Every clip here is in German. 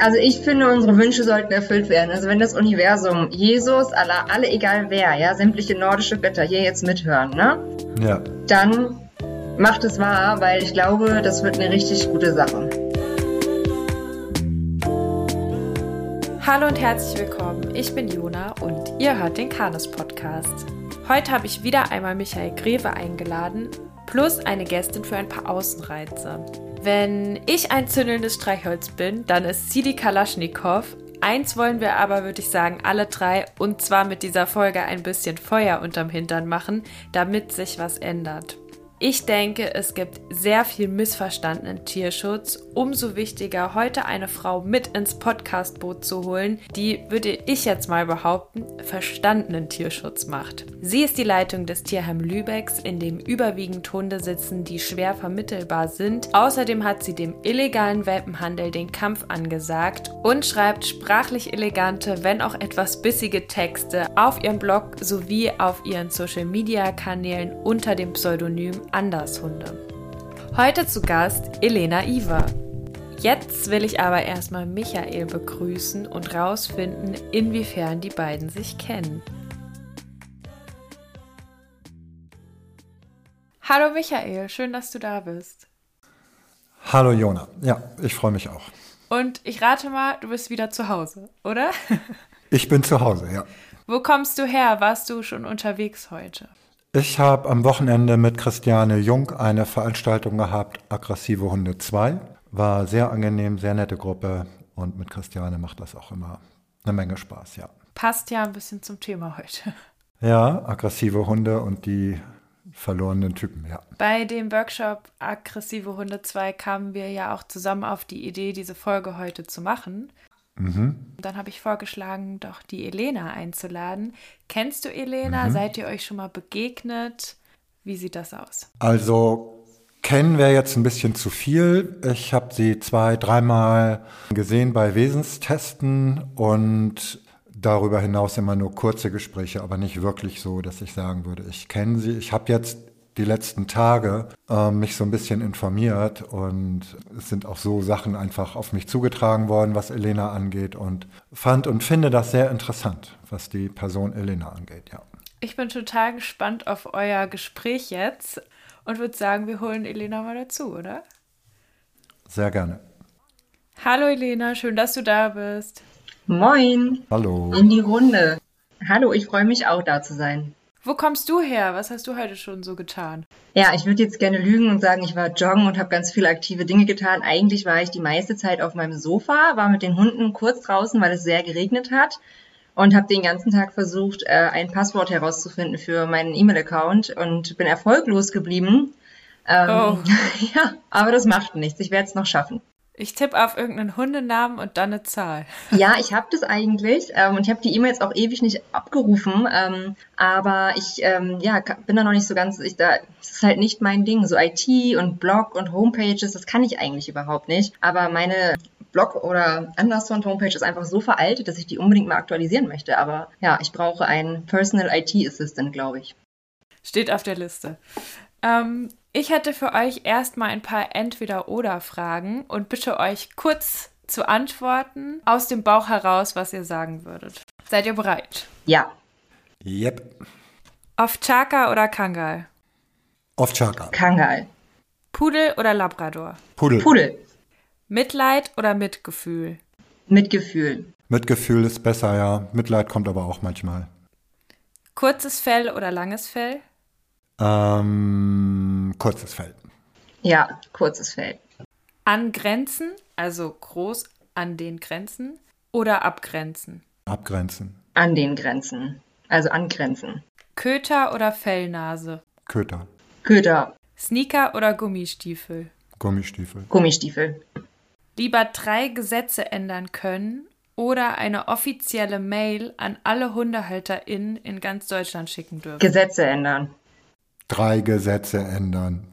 Also ich finde, unsere Wünsche sollten erfüllt werden. Also wenn das Universum, Jesus, Allah, alle egal wer, ja, sämtliche nordische Götter hier jetzt mithören, ne? Ja. Dann macht es wahr, weil ich glaube, das wird eine richtig gute Sache. Hallo und herzlich willkommen. Ich bin Jona und ihr hört den Kanus Podcast. Heute habe ich wieder einmal Michael Greve eingeladen, plus eine Gästin für ein paar Außenreize. Wenn ich ein zündelndes Streichholz bin, dann ist Sidi Kalaschnikow. Eins wollen wir aber, würde ich sagen, alle drei und zwar mit dieser Folge ein bisschen Feuer unterm Hintern machen, damit sich was ändert. Ich denke, es gibt sehr viel missverstandenen Tierschutz. Umso wichtiger, heute eine Frau mit ins Podcastboot zu holen, die, würde ich jetzt mal behaupten, verstandenen Tierschutz macht. Sie ist die Leitung des Tierheim Lübecks, in dem überwiegend Hunde sitzen, die schwer vermittelbar sind. Außerdem hat sie dem illegalen Welpenhandel den Kampf angesagt und schreibt sprachlich elegante, wenn auch etwas bissige Texte auf ihrem Blog sowie auf ihren Social-Media-Kanälen unter dem Pseudonym Andershunde. Heute zu Gast Elena Iver. Jetzt will ich aber erstmal Michael begrüßen und rausfinden, inwiefern die beiden sich kennen. Hallo Michael, schön, dass du da bist. Hallo Jona. Ja, ich freue mich auch. Und ich rate mal, du bist wieder zu Hause, oder? Ich bin zu Hause, ja. Wo kommst du her? Warst du schon unterwegs heute? Ich habe am Wochenende mit Christiane Jung eine Veranstaltung gehabt, Aggressive Hunde 2. War sehr angenehm, sehr nette Gruppe und mit Christiane macht das auch immer eine Menge Spaß, ja. Passt ja ein bisschen zum Thema heute. Ja, aggressive Hunde und die verlorenen Typen, ja. Bei dem Workshop Aggressive Hunde 2 kamen wir ja auch zusammen auf die Idee, diese Folge heute zu machen. Mhm. Dann habe ich vorgeschlagen, doch die Elena einzuladen. Kennst du Elena? Mhm. Seid ihr euch schon mal begegnet? Wie sieht das aus? Also kennen wir jetzt ein bisschen zu viel. Ich habe sie zwei, dreimal gesehen bei Wesenstesten und darüber hinaus immer nur kurze Gespräche, aber nicht wirklich so, dass ich sagen würde, ich kenne sie. Ich habe jetzt die letzten Tage äh, mich so ein bisschen informiert und es sind auch so Sachen einfach auf mich zugetragen worden, was Elena angeht und fand und finde das sehr interessant, was die Person Elena angeht, ja. Ich bin total gespannt auf euer Gespräch jetzt und würde sagen, wir holen Elena mal dazu, oder? Sehr gerne. Hallo Elena, schön, dass du da bist. Moin Hallo. in die Runde. Hallo, ich freue mich auch da zu sein. Wo kommst du her? Was hast du heute schon so getan? Ja, ich würde jetzt gerne lügen und sagen, ich war joggen und habe ganz viele aktive Dinge getan. Eigentlich war ich die meiste Zeit auf meinem Sofa, war mit den Hunden kurz draußen, weil es sehr geregnet hat und habe den ganzen Tag versucht, äh, ein Passwort herauszufinden für meinen E-Mail-Account und bin erfolglos geblieben. Ähm, Oh. Ja, aber das macht nichts. Ich werde es noch schaffen. Ich tippe auf irgendeinen Hundenamen und dann eine Zahl. Ja, ich habe das eigentlich ähm, und ich habe die E-Mails auch ewig nicht abgerufen, ähm, aber ich ähm, ja, bin da noch nicht so ganz, ich, da, das ist halt nicht mein Ding, so IT und Blog und Homepages, das kann ich eigentlich überhaupt nicht, aber meine Blog oder Anderson Homepage ist einfach so veraltet, dass ich die unbedingt mal aktualisieren möchte, aber ja, ich brauche einen Personal IT Assistant, glaube ich. Steht auf der Liste. Ähm, ich hätte für euch erstmal ein paar Entweder-Oder-Fragen und bitte euch kurz zu antworten aus dem Bauch heraus, was ihr sagen würdet. Seid ihr bereit? Ja, Yep. Auf Chaka oder Kangal? Auf Chaka. Kangal, Pudel oder Labrador? Pudel. Pudel, Mitleid oder Mitgefühl? Mitgefühl, Mitgefühl ist besser, ja. Mitleid kommt aber auch manchmal. Kurzes Fell oder langes Fell? Ähm, kurzes Feld. ja, kurzes Feld, An Grenzen, also groß an den Grenzen oder abgrenzen? Abgrenzen. an den Grenzen, also an Grenzen, Köter oder Fellnase? Köter. Köder, Sneaker oder Gummistiefel? Gummistiefel. Gummistiefel, Lieber drei Gesetze ändern können oder eine offizielle Mail an alle HundehalterInnen in ganz Deutschland schicken dürfen. Gesetze ändern. Drei Gesetze ändern.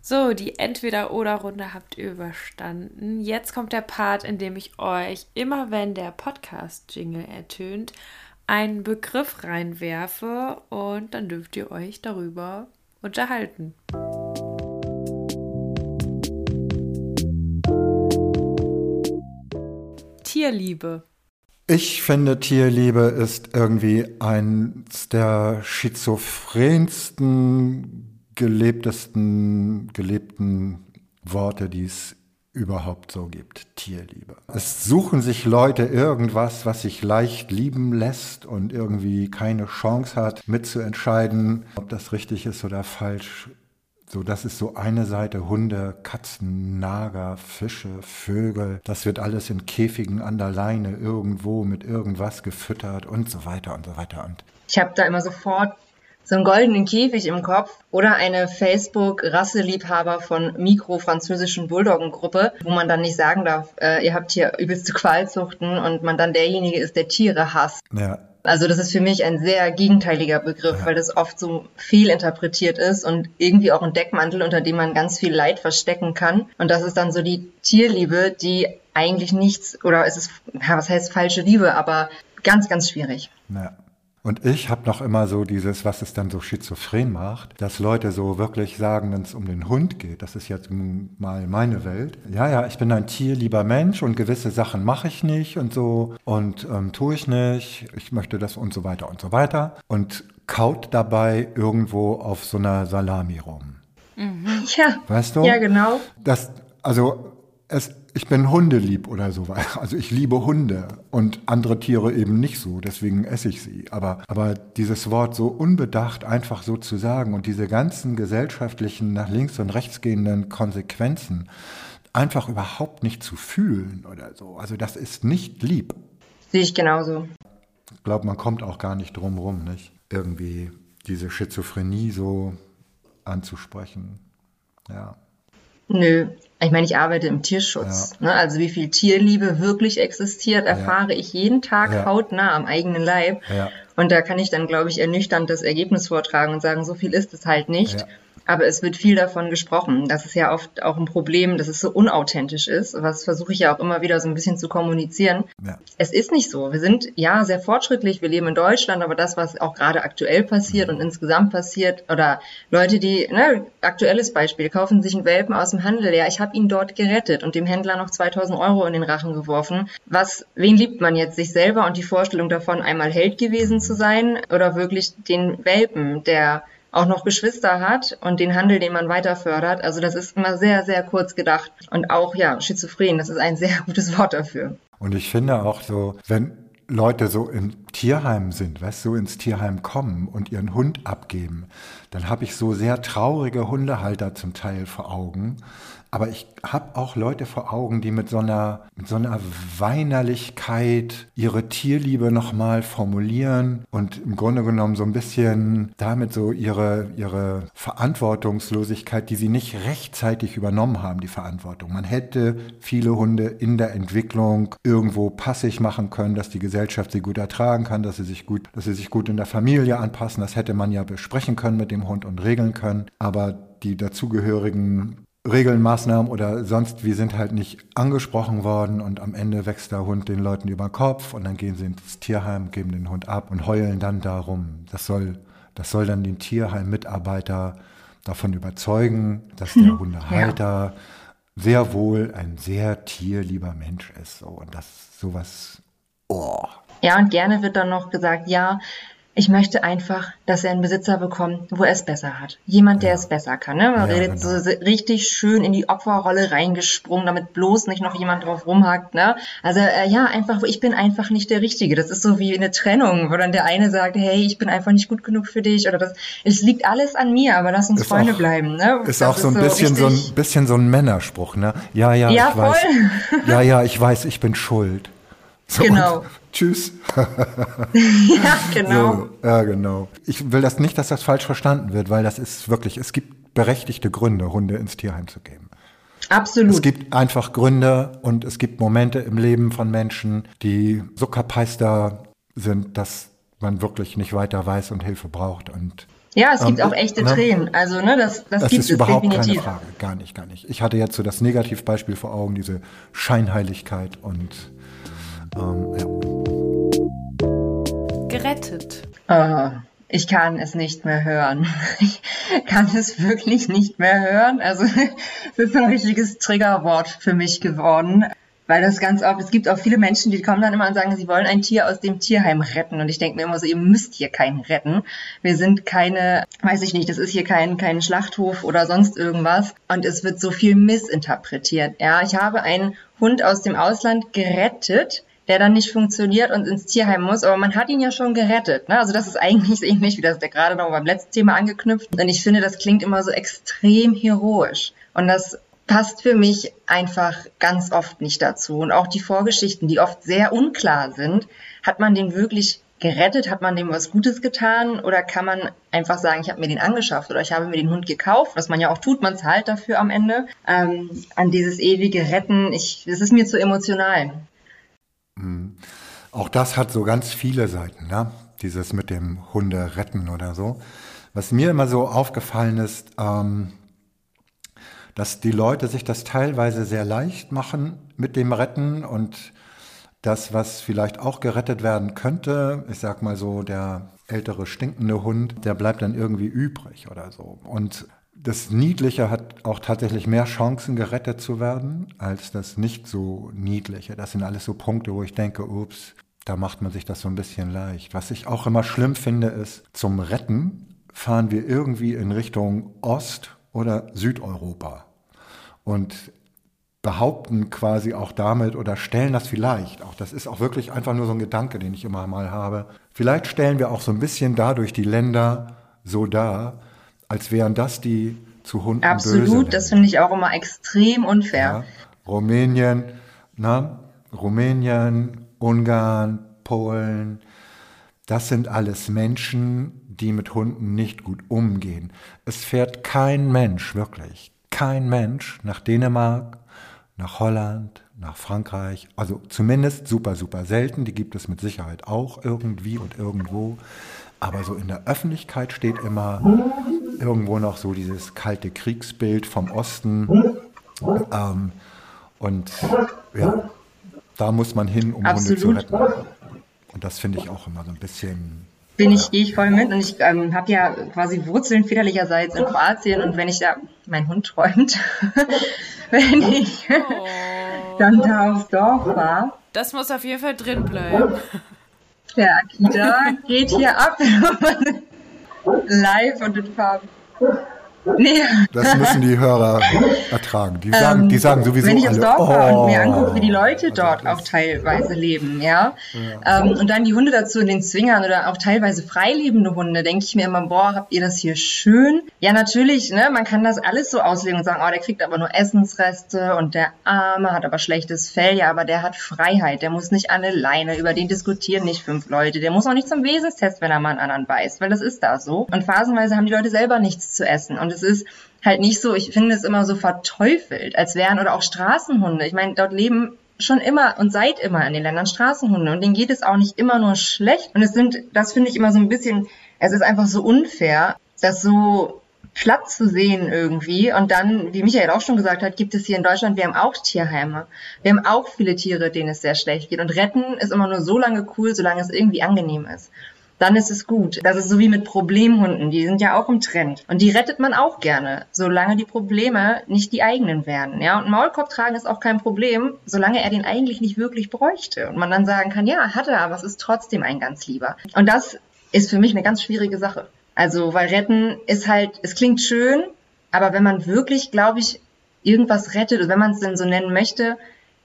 So, die Entweder-Oder-Runde habt ihr überstanden. Jetzt kommt der Part, in dem ich euch, immer wenn der Podcast-Jingle ertönt, einen Begriff reinwerfe und dann dürft ihr euch darüber unterhalten. Tierliebe? Ich finde, Tierliebe ist irgendwie eines der schizophrensten, gelebtesten, gelebten Worte, die es überhaupt so gibt. Tierliebe. Es suchen sich Leute irgendwas, was sich leicht lieben lässt und irgendwie keine Chance hat, mitzuentscheiden, ob das richtig ist oder falsch. So, das ist so eine Seite Hunde, Katzen, Nager, Fische, Vögel. Das wird alles in Käfigen an der Leine irgendwo mit irgendwas gefüttert und so weiter und so weiter. Und ich habe da immer sofort so einen goldenen Käfig im Kopf oder eine Facebook-Rasseliebhaber von Mikro-französischen Bulldoggen-Gruppe, wo man dann nicht sagen darf, äh, ihr habt hier übelste Qualzuchten und man dann derjenige ist, der Tiere hasst. Ja. Also das ist für mich ein sehr gegenteiliger Begriff, ja. weil das oft so fehlinterpretiert ist und irgendwie auch ein Deckmantel, unter dem man ganz viel Leid verstecken kann. Und das ist dann so die Tierliebe, die eigentlich nichts, oder es ist, ja, was heißt falsche Liebe, aber ganz, ganz schwierig. Ja. Und ich habe noch immer so dieses, was es dann so schizophren macht, dass Leute so wirklich sagen, wenn es um den Hund geht, das ist jetzt mal meine Welt. Ja, ja, ich bin ein tierlieber Mensch und gewisse Sachen mache ich nicht und so und ähm, tue ich nicht. Ich möchte das und so weiter und so weiter und kaut dabei irgendwo auf so einer Salami rum. Mhm. Ja. Weißt du? Ja, genau. Das, also es ich bin hundelieb oder so. Also ich liebe Hunde und andere Tiere eben nicht so, deswegen esse ich sie. Aber, aber dieses Wort so unbedacht einfach so zu sagen und diese ganzen gesellschaftlichen nach links und rechts gehenden Konsequenzen einfach überhaupt nicht zu fühlen oder so. Also das ist nicht lieb. Sehe ich genauso. Ich glaube, man kommt auch gar nicht drum rum, nicht? Irgendwie diese Schizophrenie so anzusprechen. Ja. Nö, ich meine, ich arbeite im Tierschutz. Ja. Ne? Also wie viel Tierliebe wirklich existiert, erfahre ja. ich jeden Tag ja. hautnah am eigenen Leib. Und da kann ich dann, glaube ich, ernüchternd das Ergebnis vortragen und sagen, so viel ist es halt nicht. Aber es wird viel davon gesprochen. Das ist ja oft auch ein Problem, dass es so unauthentisch ist. Was versuche ich ja auch immer wieder so ein bisschen zu kommunizieren. Ja. Es ist nicht so. Wir sind ja sehr fortschrittlich. Wir leben in Deutschland, aber das, was auch gerade aktuell passiert mhm. und insgesamt passiert, oder Leute, die, ne, aktuelles Beispiel, kaufen sich einen Welpen aus dem Handel. Ja, ich habe ihn dort gerettet und dem Händler noch 2000 Euro in den Rachen geworfen. Was, wen liebt man jetzt? Sich selber und die Vorstellung davon, einmal Held gewesen zu sein oder wirklich den Welpen, der auch noch Geschwister hat und den Handel, den man weiter fördert. Also das ist immer sehr, sehr kurz gedacht. Und auch, ja, schizophren, das ist ein sehr gutes Wort dafür. Und ich finde auch so, wenn Leute so im Tierheim sind, weißt du, ins Tierheim kommen und ihren Hund abgeben, dann habe ich so sehr traurige Hundehalter zum Teil vor Augen, aber ich habe auch Leute vor Augen, die mit so einer, mit so einer Weinerlichkeit ihre Tierliebe nochmal formulieren und im Grunde genommen so ein bisschen damit so ihre, ihre Verantwortungslosigkeit, die sie nicht rechtzeitig übernommen haben, die Verantwortung. Man hätte viele Hunde in der Entwicklung irgendwo passig machen können, dass die Gesellschaft sie gut ertragen kann, dass sie sich gut, dass sie sich gut in der Familie anpassen. Das hätte man ja besprechen können mit dem Hund und regeln können. Aber die dazugehörigen Regeln, Maßnahmen oder sonst wie sind halt nicht angesprochen worden und am Ende wächst der Hund den Leuten über den Kopf und dann gehen sie ins Tierheim, geben den Hund ab und heulen dann darum. Das soll, das soll dann den Tierheim-Mitarbeiter davon überzeugen, dass der Hundehalter ja. sehr wohl ein sehr tierlieber Mensch ist. So, und das sowas, oh. Ja, und gerne wird dann noch gesagt, ja, ich möchte einfach, dass er einen Besitzer bekommt, wo er es besser hat. Jemand, der ja. es besser kann. Ne? Man ja, redet genau. so richtig schön in die Opferrolle reingesprungen, damit bloß nicht noch jemand drauf rumhackt. Ne? Also äh, ja, einfach, ich bin einfach nicht der Richtige. Das ist so wie eine Trennung, wo dann der eine sagt, hey, ich bin einfach nicht gut genug für dich oder das. Es liegt alles an mir, aber lass uns ist Freunde auch, bleiben. Ne? Ist das auch so ein bisschen so, so ein bisschen so ein Männerspruch. Ne? Ja, ja, ja ich voll. weiß. Ja, ja, ich weiß, ich bin schuld. So, genau. Tschüss. ja, genau. So, ja, genau. Ich will das nicht, dass das falsch verstanden wird, weil das ist wirklich, es gibt berechtigte Gründe, Hunde ins Tierheim zu geben. Absolut. Es gibt einfach Gründe und es gibt Momente im Leben von Menschen, die so kapeister sind, dass man wirklich nicht weiter weiß und Hilfe braucht und ja, es gibt ähm, auch echte ne? Tränen. Also, ne, das, das, das gibt ist es überhaupt definitiv. keine Frage. Gar nicht, gar nicht. Ich hatte jetzt so das Negativbeispiel vor Augen, diese Scheinheiligkeit und ähm, ja. Gerettet. Oh, ich kann es nicht mehr hören. Ich kann es wirklich nicht mehr hören. Also es ist ein richtiges Triggerwort für mich geworden Weil das ganz oft, es gibt auch viele Menschen, die kommen dann immer und sagen, sie wollen ein Tier aus dem Tierheim retten. Und ich denke mir immer so, ihr müsst hier keinen retten. Wir sind keine, weiß ich nicht, das ist hier kein, kein Schlachthof oder sonst irgendwas. Und es wird so viel missinterpretiert. Ja, ich habe einen Hund aus dem Ausland gerettet, der dann nicht funktioniert und ins Tierheim muss, aber man hat ihn ja schon gerettet. Ne? Also das ist eigentlich ähnlich, wie das der gerade noch beim letzten Thema angeknüpft. Und ich finde, das klingt immer so extrem heroisch. Und das passt für mich einfach ganz oft nicht dazu. Und auch die Vorgeschichten, die oft sehr unklar sind, hat man den wirklich gerettet? Hat man dem was Gutes getan? Oder kann man einfach sagen, ich habe mir den angeschafft oder ich habe mir den Hund gekauft, was man ja auch tut, man zahlt dafür am Ende. Ähm, an dieses ewige Retten, ich, das ist mir zu emotional. Mhm. Auch das hat so ganz viele Seiten, ne? dieses mit dem Hunde retten oder so. Was mir immer so aufgefallen ist, ähm, dass die Leute sich das teilweise sehr leicht machen mit dem Retten und das, was vielleicht auch gerettet werden könnte, ich sag mal so, der ältere stinkende Hund, der bleibt dann irgendwie übrig oder so. Und das Niedliche hat auch tatsächlich mehr Chancen, gerettet zu werden, als das nicht so Niedliche. Das sind alles so Punkte, wo ich denke, ups, da macht man sich das so ein bisschen leicht. Was ich auch immer schlimm finde, ist, zum Retten fahren wir irgendwie in Richtung Ost- oder Südeuropa und behaupten quasi auch damit oder stellen das vielleicht, auch das ist auch wirklich einfach nur so ein Gedanke, den ich immer mal habe, vielleicht stellen wir auch so ein bisschen dadurch die Länder so dar, als wären das die zu Hunden Absolut, das finde ich auch immer extrem unfair. Ja, Rumänien, na, Rumänien, Ungarn, Polen, das sind alles Menschen, die mit Hunden nicht gut umgehen. Es fährt kein Mensch, wirklich, kein Mensch nach Dänemark, nach Holland, nach Frankreich, also zumindest super, super selten, die gibt es mit Sicherheit auch irgendwie und irgendwo, aber so in der Öffentlichkeit steht immer irgendwo noch so dieses kalte Kriegsbild vom Osten. Ähm, und ja, da muss man hin, um Absolut. Hunde zu retten. Und das finde ich auch immer so ein bisschen. Bin ich, gehe ich voll mit und ich ähm, habe ja quasi Wurzeln väterlicherseits in Kroatien und wenn ich da, mein Hund träumt, wenn ich oh. dann da aufs Dorf war. Das muss auf jeden Fall drin bleiben. Der Akita geht hier ab. Live und in Farben. Nee. Das müssen die Hörer ertragen. Die sagen, ähm, die sagen sowieso Wenn ich aufs Dorf fahre und mir oh. angucke, wie die Leute also dort auch teilweise leben, ja, ja. Ähm, und dann die Hunde dazu in den Zwingern oder auch teilweise freilebende Hunde, denke ich mir immer, boah, habt ihr das hier schön? Ja, natürlich, ne, man kann das alles so auslegen und sagen, oh, der kriegt aber nur Essensreste und der Arme hat aber schlechtes Fell, ja, aber der hat Freiheit, der muss nicht an eine Leine, über den diskutieren nicht fünf Leute, der muss auch nicht zum Wesenstest, wenn er mal einen anderen beißt, weil das ist da so. Und phasenweise haben die Leute selber nichts zu essen und es ist halt nicht so, ich finde es immer so verteufelt, als wären, oder auch Straßenhunde. Ich meine, dort leben schon immer und seit immer in den Ländern Straßenhunde und denen geht es auch nicht immer nur schlecht. Und es sind, das finde ich immer so ein bisschen, es ist einfach so unfair, das so platt zu sehen irgendwie. Und dann, wie Michael auch schon gesagt hat, gibt es hier in Deutschland, wir haben auch Tierheime. Wir haben auch viele Tiere, denen es sehr schlecht geht. Und retten ist immer nur so lange cool, solange es irgendwie angenehm ist dann ist es gut. Das ist so wie mit Problemhunden, die sind ja auch im Trend. Und die rettet man auch gerne, solange die Probleme nicht die eigenen werden. Ja, und Maulkorb tragen ist auch kein Problem, solange er den eigentlich nicht wirklich bräuchte. Und man dann sagen kann, ja, hat er, aber es ist trotzdem ein ganz lieber. Und das ist für mich eine ganz schwierige Sache. Also, weil retten ist halt, es klingt schön, aber wenn man wirklich, glaube ich, irgendwas rettet, wenn man es denn so nennen möchte,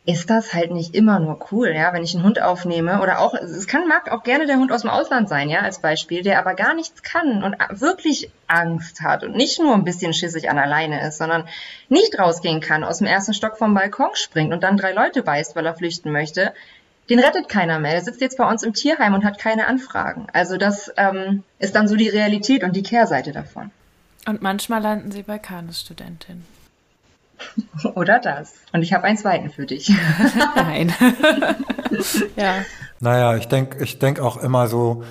ist das halt nicht immer nur cool, ja, wenn ich einen Hund aufnehme oder auch, es kann, mag auch gerne der Hund aus dem Ausland sein, ja, als Beispiel, der aber gar nichts kann und wirklich Angst hat und nicht nur ein bisschen schissig an alleine ist, sondern nicht rausgehen kann, aus dem ersten Stock vom Balkon springt und dann drei Leute beißt, weil er flüchten möchte, den rettet keiner mehr. Der sitzt jetzt bei uns im Tierheim und hat keine Anfragen. Also das ähm, ist dann so die Realität und die Kehrseite davon. Und manchmal landen sie bei Kanusstudentin. Oder das. Und ich habe einen zweiten für dich. Nein. ja. Naja, ich denke ich denk auch immer so,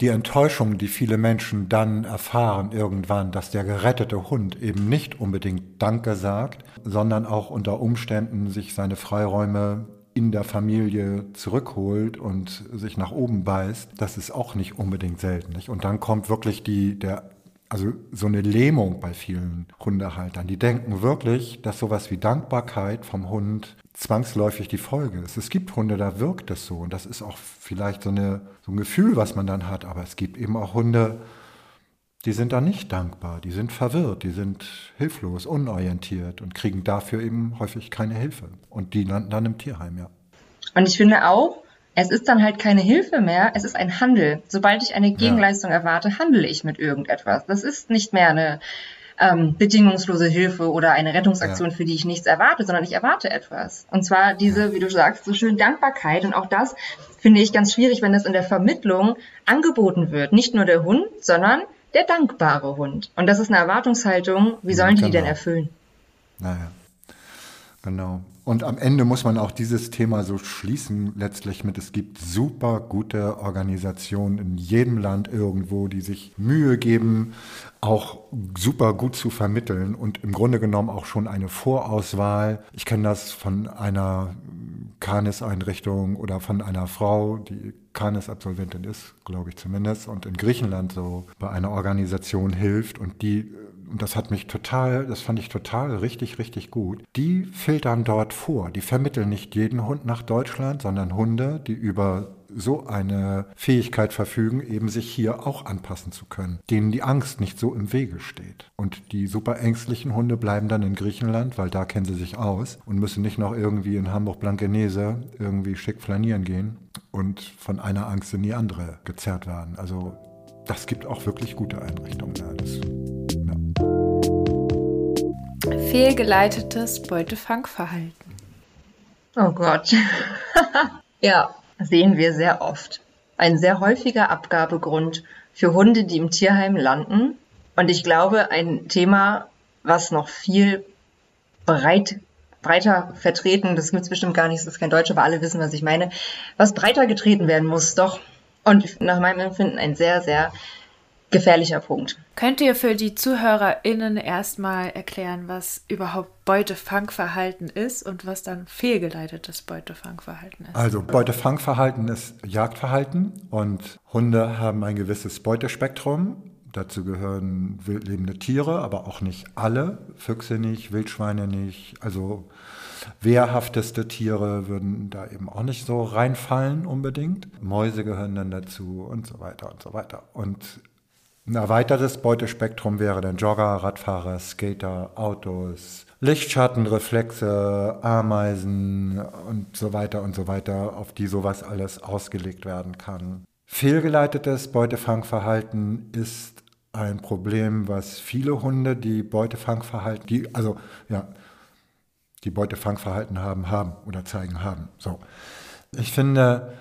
die Enttäuschung, die viele Menschen dann erfahren irgendwann, dass der gerettete Hund eben nicht unbedingt Danke sagt, sondern auch unter Umständen sich seine Freiräume in der Familie zurückholt und sich nach oben beißt, das ist auch nicht unbedingt selten. Nicht? Und dann kommt wirklich die, der also so eine Lähmung bei vielen Hundehaltern. Die denken wirklich, dass sowas wie Dankbarkeit vom Hund zwangsläufig die Folge ist. Es gibt Hunde, da wirkt es so und das ist auch vielleicht so, eine, so ein Gefühl, was man dann hat, aber es gibt eben auch Hunde, die sind da nicht dankbar, die sind verwirrt, die sind hilflos, unorientiert und kriegen dafür eben häufig keine Hilfe. Und die landen dann im Tierheim, ja. Und ich finde auch, es ist dann halt keine Hilfe mehr, es ist ein Handel. Sobald ich eine Gegenleistung ja. erwarte, handle ich mit irgendetwas. Das ist nicht mehr eine ähm, bedingungslose Hilfe oder eine Rettungsaktion, ja. für die ich nichts erwarte, sondern ich erwarte etwas. Und zwar diese, wie du sagst, so schön Dankbarkeit. Und auch das finde ich ganz schwierig, wenn das in der Vermittlung angeboten wird. Nicht nur der Hund, sondern der dankbare Hund. Und das ist eine Erwartungshaltung. Wie sollen ja, die die denn erfüllen? Naja, genau. Und am Ende muss man auch dieses Thema so schließen, letztlich mit, es gibt super gute Organisationen in jedem Land irgendwo, die sich Mühe geben, auch super gut zu vermitteln und im Grunde genommen auch schon eine Vorauswahl. Ich kenne das von einer Canis-Einrichtung oder von einer Frau, die Canis-Absolventin ist, glaube ich zumindest, und in Griechenland so bei einer Organisation hilft und die und das hat mich total, das fand ich total richtig, richtig gut. Die filtern dort vor. Die vermitteln nicht jeden Hund nach Deutschland, sondern Hunde, die über so eine Fähigkeit verfügen, eben sich hier auch anpassen zu können, denen die Angst nicht so im Wege steht. Und die super ängstlichen Hunde bleiben dann in Griechenland, weil da kennen sie sich aus und müssen nicht noch irgendwie in Hamburg-Blankenese irgendwie schick flanieren gehen und von einer Angst in die andere gezerrt werden. Also das gibt auch wirklich gute Einrichtungen. Ja, Fehlgeleitetes Beutefangverhalten. Oh Gott. ja, sehen wir sehr oft. Ein sehr häufiger Abgabegrund für Hunde, die im Tierheim landen. Und ich glaube, ein Thema, was noch viel breit, breiter vertreten, das gibt es bestimmt gar nicht, das ist kein Deutsch, aber alle wissen, was ich meine, was breiter getreten werden muss, doch. Und nach meinem Empfinden ein sehr, sehr gefährlicher Punkt. Könnt ihr für die ZuhörerInnen erstmal erklären, was überhaupt Beutefangverhalten ist und was dann fehlgeleitetes Beutefangverhalten ist? Also Beutefangverhalten ist Jagdverhalten und Hunde haben ein gewisses Beutespektrum. Dazu gehören wildlebende Tiere, aber auch nicht alle. Füchse nicht, Wildschweine nicht. Also wehrhafteste Tiere würden da eben auch nicht so reinfallen unbedingt. Mäuse gehören dann dazu und so weiter und so weiter. Und ein erweitertes Beutespektrum wäre dann Jogger, Radfahrer, Skater, Autos, Lichtschatten, Reflexe, Ameisen und so weiter und so weiter, auf die sowas alles ausgelegt werden kann. Fehlgeleitetes Beutefangverhalten ist ein Problem, was viele Hunde, die Beutefangverhalten, die, also ja, die Beutefangverhalten haben, haben oder zeigen haben. So. Ich finde,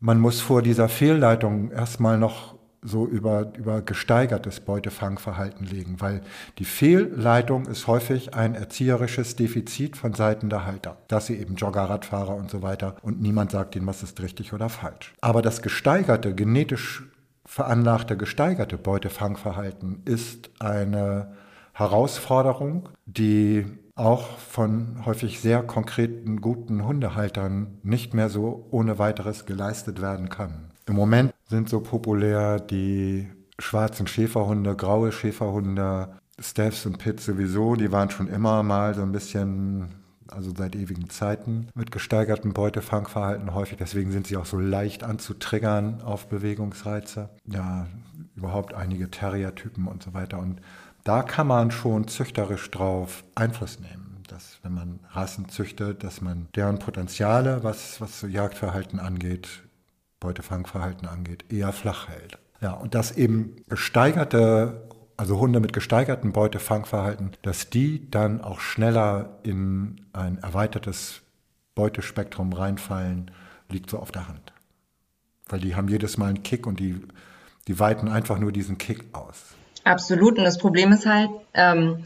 man muss vor dieser Fehlleitung erstmal noch so über, über gesteigertes Beutefangverhalten legen, weil die Fehlleitung ist häufig ein erzieherisches Defizit von Seiten der Halter, dass sie eben Jogger, Radfahrer und so weiter und niemand sagt ihnen, was ist richtig oder falsch. Aber das gesteigerte, genetisch veranlagte, gesteigerte Beutefangverhalten ist eine Herausforderung, die auch von häufig sehr konkreten, guten Hundehaltern nicht mehr so ohne weiteres geleistet werden kann. Im Moment sind so populär die schwarzen Schäferhunde, graue Schäferhunde, Staffs und Pits sowieso, die waren schon immer mal so ein bisschen, also seit ewigen Zeiten, mit gesteigertem Beutefangverhalten häufig. Deswegen sind sie auch so leicht anzutriggern auf Bewegungsreize. Ja, überhaupt einige Terrier-Typen und so weiter. Und da kann man schon züchterisch drauf Einfluss nehmen. Dass, wenn man Rassen züchtet, dass man deren Potenziale, was, was so Jagdverhalten angeht, Beutefangverhalten angeht, eher flach hält. Ja, und dass eben gesteigerte, also Hunde mit gesteigertem Beutefangverhalten, dass die dann auch schneller in ein erweitertes Beutespektrum reinfallen, liegt so auf der Hand. Weil die haben jedes Mal einen Kick und die, die weiten einfach nur diesen Kick aus. Absolut. Und das Problem ist halt, ähm,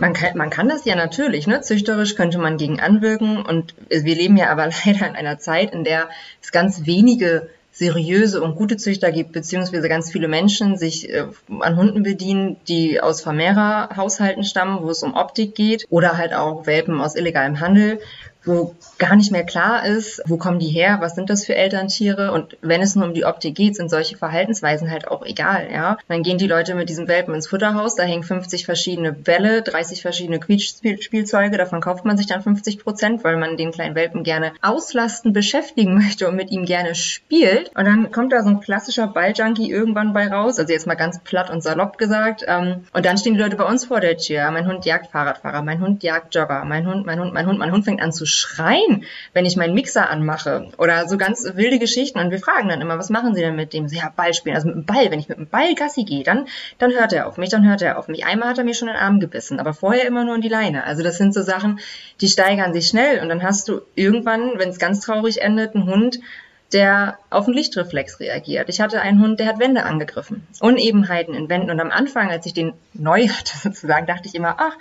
man kann, man kann das ja natürlich, ne? Züchterisch könnte man gegen anwirken und wir leben ja aber leider in einer Zeit, in der es ganz wenige seriöse und gute Züchter gibt, beziehungsweise ganz viele Menschen sich äh, an Hunden bedienen, die aus Vermehrerhaushalten stammen, wo es um Optik geht, oder halt auch Welpen aus illegalem Handel, wo gar nicht mehr klar ist, wo kommen die her, was sind das für Elterntiere? Und wenn es nur um die Optik geht, sind solche Verhaltensweisen halt auch egal, ja. Dann gehen die Leute mit diesem Welpen ins Futterhaus, da hängen 50 verschiedene Bälle, 30 verschiedene Quietschspielzeuge, davon kauft man sich dann 50 Prozent, weil man den kleinen Welpen gerne auslasten, beschäftigen möchte und mit ihm gerne spielt. Und dann kommt da so ein klassischer Balljunkie irgendwann bei raus, also jetzt mal ganz platt und salopp gesagt ähm, und dann stehen die Leute bei uns vor der Tür, mein Hund jagt Fahrradfahrer, mein Hund jagt Jogger, mein Hund, mein Hund, mein Hund, mein Hund fängt an zu schreien, wenn ich meinen Mixer anmache oder so ganz wilde Geschichten und wir fragen dann immer, was machen Sie denn mit dem? Ja, Ball spielen, also mit dem Ball, wenn ich mit dem Ball Gassi gehe, dann, dann hört er auf mich, dann hört er auf mich. Einmal hat er mir schon den Arm gebissen, aber vorher immer nur in die Leine. Also das sind so Sachen, die steigern sich schnell und dann hast du irgendwann, wenn es ganz traurig endet, einen Hund, der auf einen Lichtreflex reagiert. Ich hatte einen Hund, der hat Wände angegriffen. Unebenheiten in Wänden. Und am Anfang, als ich den neu hatte sozusagen, dachte ich immer, ach,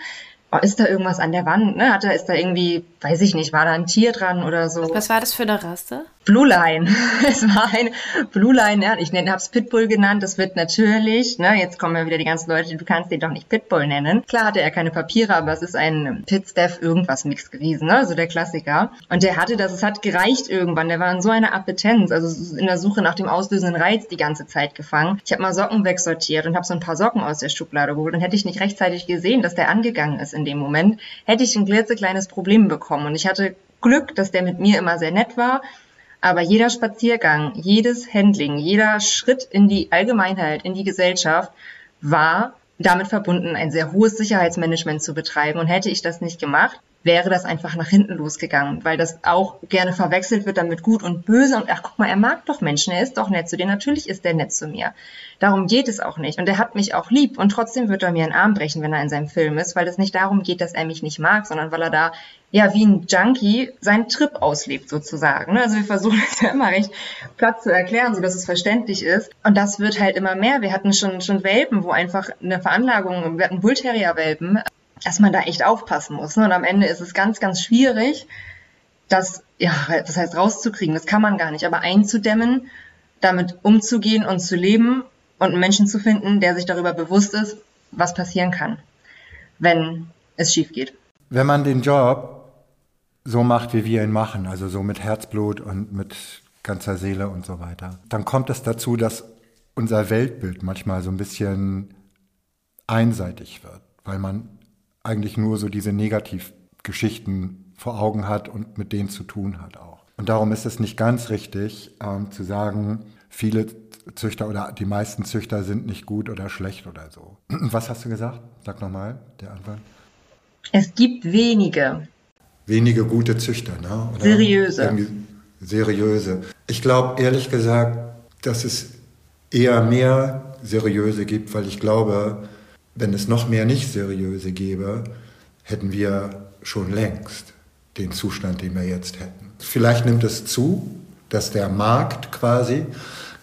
ist da irgendwas an der Wand? Ne? Hat er, ist da irgendwie, weiß ich nicht, war da ein Tier dran oder so? Was war das für eine Rasse? Blue Line. es war ein Blue Line, ja, ich habe es Pitbull genannt. Das wird natürlich, ne, jetzt kommen ja wieder die ganzen Leute, du kannst den doch nicht Pitbull nennen. Klar hatte er keine Papiere, aber es ist ein Pitstaff irgendwas Mix gewesen, ne, so der Klassiker. Und der hatte das, es hat gereicht irgendwann. Der war in so einer Appetenz, also in der Suche nach dem auslösenden Reiz die ganze Zeit gefangen. Ich habe mal Socken wegsortiert und habe so ein paar Socken aus der Schublade geholt und hätte ich nicht rechtzeitig gesehen, dass der angegangen ist in dem Moment, hätte ich ein klitzekleines Problem bekommen. Und ich hatte Glück, dass der mit mir immer sehr nett war aber jeder Spaziergang, jedes Handling, jeder Schritt in die Allgemeinheit, in die Gesellschaft war damit verbunden, ein sehr hohes Sicherheitsmanagement zu betreiben. Und hätte ich das nicht gemacht, wäre das einfach nach hinten losgegangen, weil das auch gerne verwechselt wird damit gut und böse und ach guck mal, er mag doch Menschen, er ist doch nett zu dir, natürlich ist er nett zu mir. Darum geht es auch nicht und er hat mich auch lieb und trotzdem wird er mir einen Arm brechen, wenn er in seinem Film ist, weil es nicht darum geht, dass er mich nicht mag, sondern weil er da ja wie ein Junkie seinen Trip auslebt sozusagen. Also wir versuchen es ja immer recht platt zu erklären, so dass es verständlich ist und das wird halt immer mehr. Wir hatten schon schon Welpen, wo einfach eine Veranlagung, wir hatten Bullterrier-Welpen, dass man da echt aufpassen muss. Ne? Und am Ende ist es ganz, ganz schwierig, das, ja, das heißt rauszukriegen. Das kann man gar nicht. Aber einzudämmen, damit umzugehen und zu leben und einen Menschen zu finden, der sich darüber bewusst ist, was passieren kann, wenn es schief geht. Wenn man den Job so macht, wie wir ihn machen, also so mit Herzblut und mit ganzer Seele und so weiter, dann kommt es dazu, dass unser Weltbild manchmal so ein bisschen einseitig wird, weil man eigentlich nur so diese Negativgeschichten vor Augen hat und mit denen zu tun hat auch. Und darum ist es nicht ganz richtig ähm, zu sagen, viele Züchter oder die meisten Züchter sind nicht gut oder schlecht oder so. Was hast du gesagt? Sag nochmal, der Anfang. Es gibt wenige. Wenige gute Züchter, ne? Oder seriöse. Seriöse. Ich glaube ehrlich gesagt, dass es eher mehr seriöse gibt, weil ich glaube, wenn es noch mehr nicht seriöse gäbe, hätten wir schon längst den Zustand, den wir jetzt hätten. Vielleicht nimmt es zu, dass der Markt quasi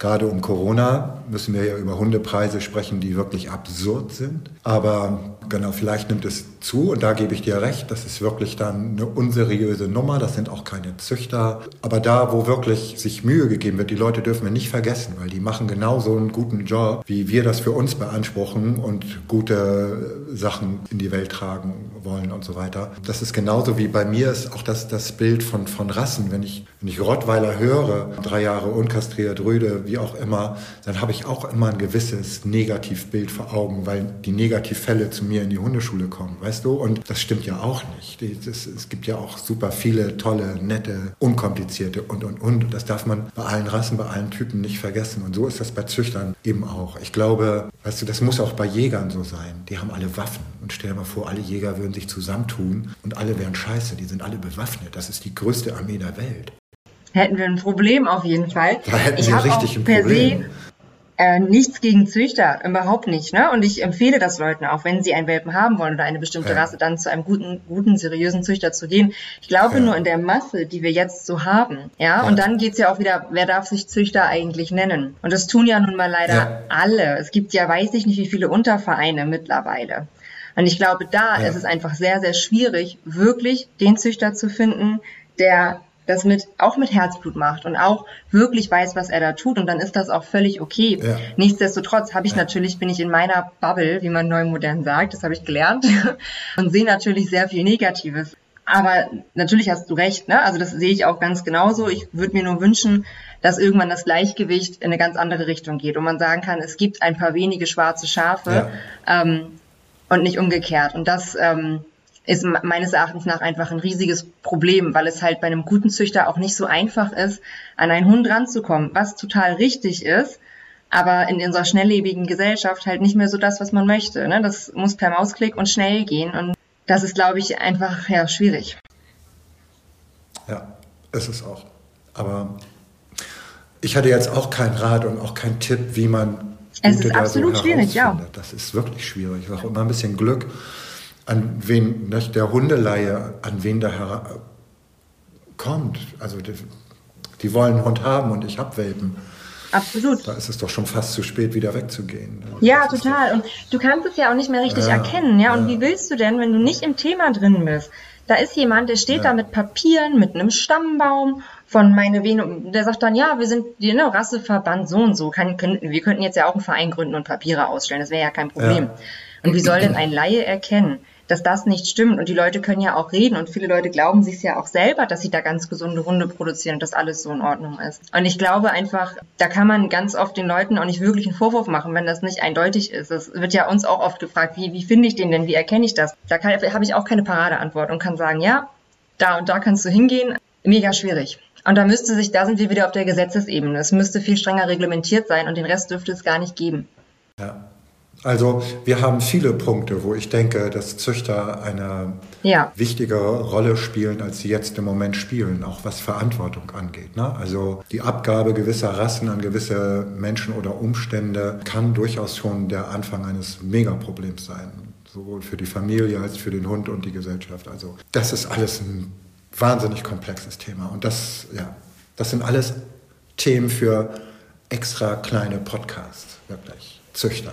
Gerade um Corona müssen wir ja über Hundepreise sprechen, die wirklich absurd sind. Aber genau, vielleicht nimmt es zu und da gebe ich dir recht, das ist wirklich dann eine unseriöse Nummer, das sind auch keine Züchter. Aber da, wo wirklich sich Mühe gegeben wird, die Leute dürfen wir nicht vergessen, weil die machen genauso einen guten Job, wie wir das für uns beanspruchen und gute Sachen in die Welt tragen wollen und so weiter. Das ist genauso wie bei mir ist auch das, das Bild von, von Rassen. Wenn ich, wenn ich Rottweiler höre, drei Jahre unkastriert, Rüde, wie auch immer, dann habe ich auch immer ein gewisses Negativbild vor Augen, weil die Negativfälle zu mir in die Hundeschule kommen, weißt du? Und das stimmt ja auch nicht. Es, gibt ja auch super viele tolle, nette, unkomplizierte und, und, und. Das darf man bei allen Rassen, bei allen Typen nicht vergessen. Und so ist das bei Züchtern eben auch. Ich glaube, weißt du, das muss auch bei Jägern so sein. Die haben alle Waffen. Und stell dir mal vor, alle Jäger würden sich zusammentun und alle wären scheiße. Die sind alle bewaffnet. Das ist die größte Armee der Welt hätten wir ein Problem auf jeden Fall. Da hätten ich wir richtig ein Problem. Äh, nichts gegen Züchter, überhaupt nicht. Ne? Und ich empfehle das Leuten auch, wenn sie einen Welpen haben wollen oder eine bestimmte ja. Rasse, dann zu einem guten, guten, seriösen Züchter zu gehen. Ich glaube ja. nur in der Masse, die wir jetzt so haben. Ja, ja. und dann geht's ja auch wieder, wer darf sich Züchter eigentlich nennen? Und das tun ja nun mal leider alle. Es gibt ja, weiß ich nicht, wie viele Untervereine mittlerweile. Und ich glaube, da ist es einfach sehr, sehr schwierig, wirklich den Züchter zu finden, der das mit, auch mit Herzblut macht und auch wirklich weiß, was er da tut und dann ist das auch völlig okay. Ja. Nichtsdestotrotz habe ich ja. natürlich, bin ich in meiner Bubble, wie man neu modern sagt, das habe ich gelernt und sehe natürlich sehr viel Negatives. Aber natürlich hast du recht, ne? Also das sehe ich auch ganz genauso. Ich würde mir nur wünschen, dass irgendwann das Gleichgewicht in eine ganz andere Richtung geht und man sagen kann, es gibt ein paar wenige schwarze Schafe ja. ähm, und nicht umgekehrt. Und das ähm, ist meines Erachtens nach einfach ein riesiges Problem, weil es halt bei einem guten Züchter auch nicht so einfach ist, an einen Hund ranzukommen, was total richtig ist, aber in unserer schnelllebigen Gesellschaft halt nicht mehr so das, was man möchte. Ne? Das muss per Mausklick und schnell gehen und das ist, glaube ich, einfach ja, schwierig. Ja, ist es auch. Aber ich hatte jetzt auch keinen Rat und auch keinen Tipp, wie man es ist absolut so schwierig, ja. Das ist wirklich schwierig. Ich auch immer ein bisschen Glück, an wen nicht, der Hundeleihe, an wen da kommt. Also die, die, wollen einen Hund haben und ich habe Welpen. Absolut. Da ist es doch schon fast zu spät, wieder wegzugehen. Ja, das total. Und du kannst es ja auch nicht mehr richtig ja, erkennen. Ja? Und ja. wie willst du denn, wenn du nicht im Thema drin bist? Da ist jemand, der steht ja. da mit Papieren, mit einem Stammbaum von meine Venum, der sagt dann, ja, wir sind die ne, Rasseverband so und so. Kann, können, wir könnten jetzt ja auch einen Verein gründen und Papiere ausstellen. Das wäre ja kein Problem. Und wie soll denn ein Laie erkennen? Dass das nicht stimmt. Und die Leute können ja auch reden und viele Leute glauben sich ja auch selber, dass sie da ganz gesunde Hunde produzieren und dass alles so in Ordnung ist. Und ich glaube einfach, da kann man ganz oft den Leuten auch nicht wirklich einen Vorwurf machen, wenn das nicht eindeutig ist. Es wird ja uns auch oft gefragt, wie, wie finde ich den denn, wie erkenne ich das? Da habe ich auch keine Paradeantwort und kann sagen, ja, da und da kannst du hingehen. Mega schwierig. Und da müsste sich, da sind wir wieder auf der Gesetzesebene. Es müsste viel strenger reglementiert sein und den Rest dürfte es gar nicht geben. Ja. Also wir haben viele Punkte, wo ich denke, dass Züchter eine ja. wichtigere Rolle spielen, als sie jetzt im Moment spielen, auch was Verantwortung angeht. Ne? Also die Abgabe gewisser Rassen an gewisse Menschen oder Umstände kann durchaus schon der Anfang eines Megaproblems sein, sowohl für die Familie als für den Hund und die Gesellschaft. Also das ist alles ein wahnsinnig komplexes Thema und das, ja, das sind alles Themen für extra kleine Podcasts, wirklich. Züchter.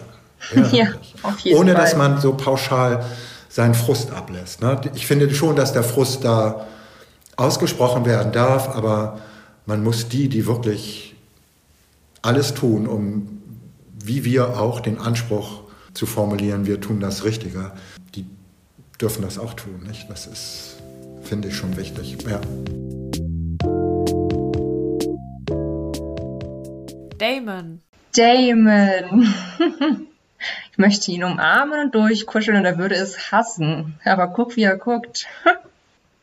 Ja, ja auf jeden Ohne Fall. dass man so pauschal seinen Frust ablässt. Ne? Ich finde schon, dass der Frust da ausgesprochen werden darf, aber man muss die, die wirklich alles tun, um, wie wir auch, den Anspruch zu formulieren, wir tun das Richtige, die dürfen das auch tun. Nicht? Das ist, finde ich, schon wichtig. Ja. Damon. Damon. Möchte ihn umarmen und durchkuscheln und er würde es hassen. Aber guck, wie er guckt.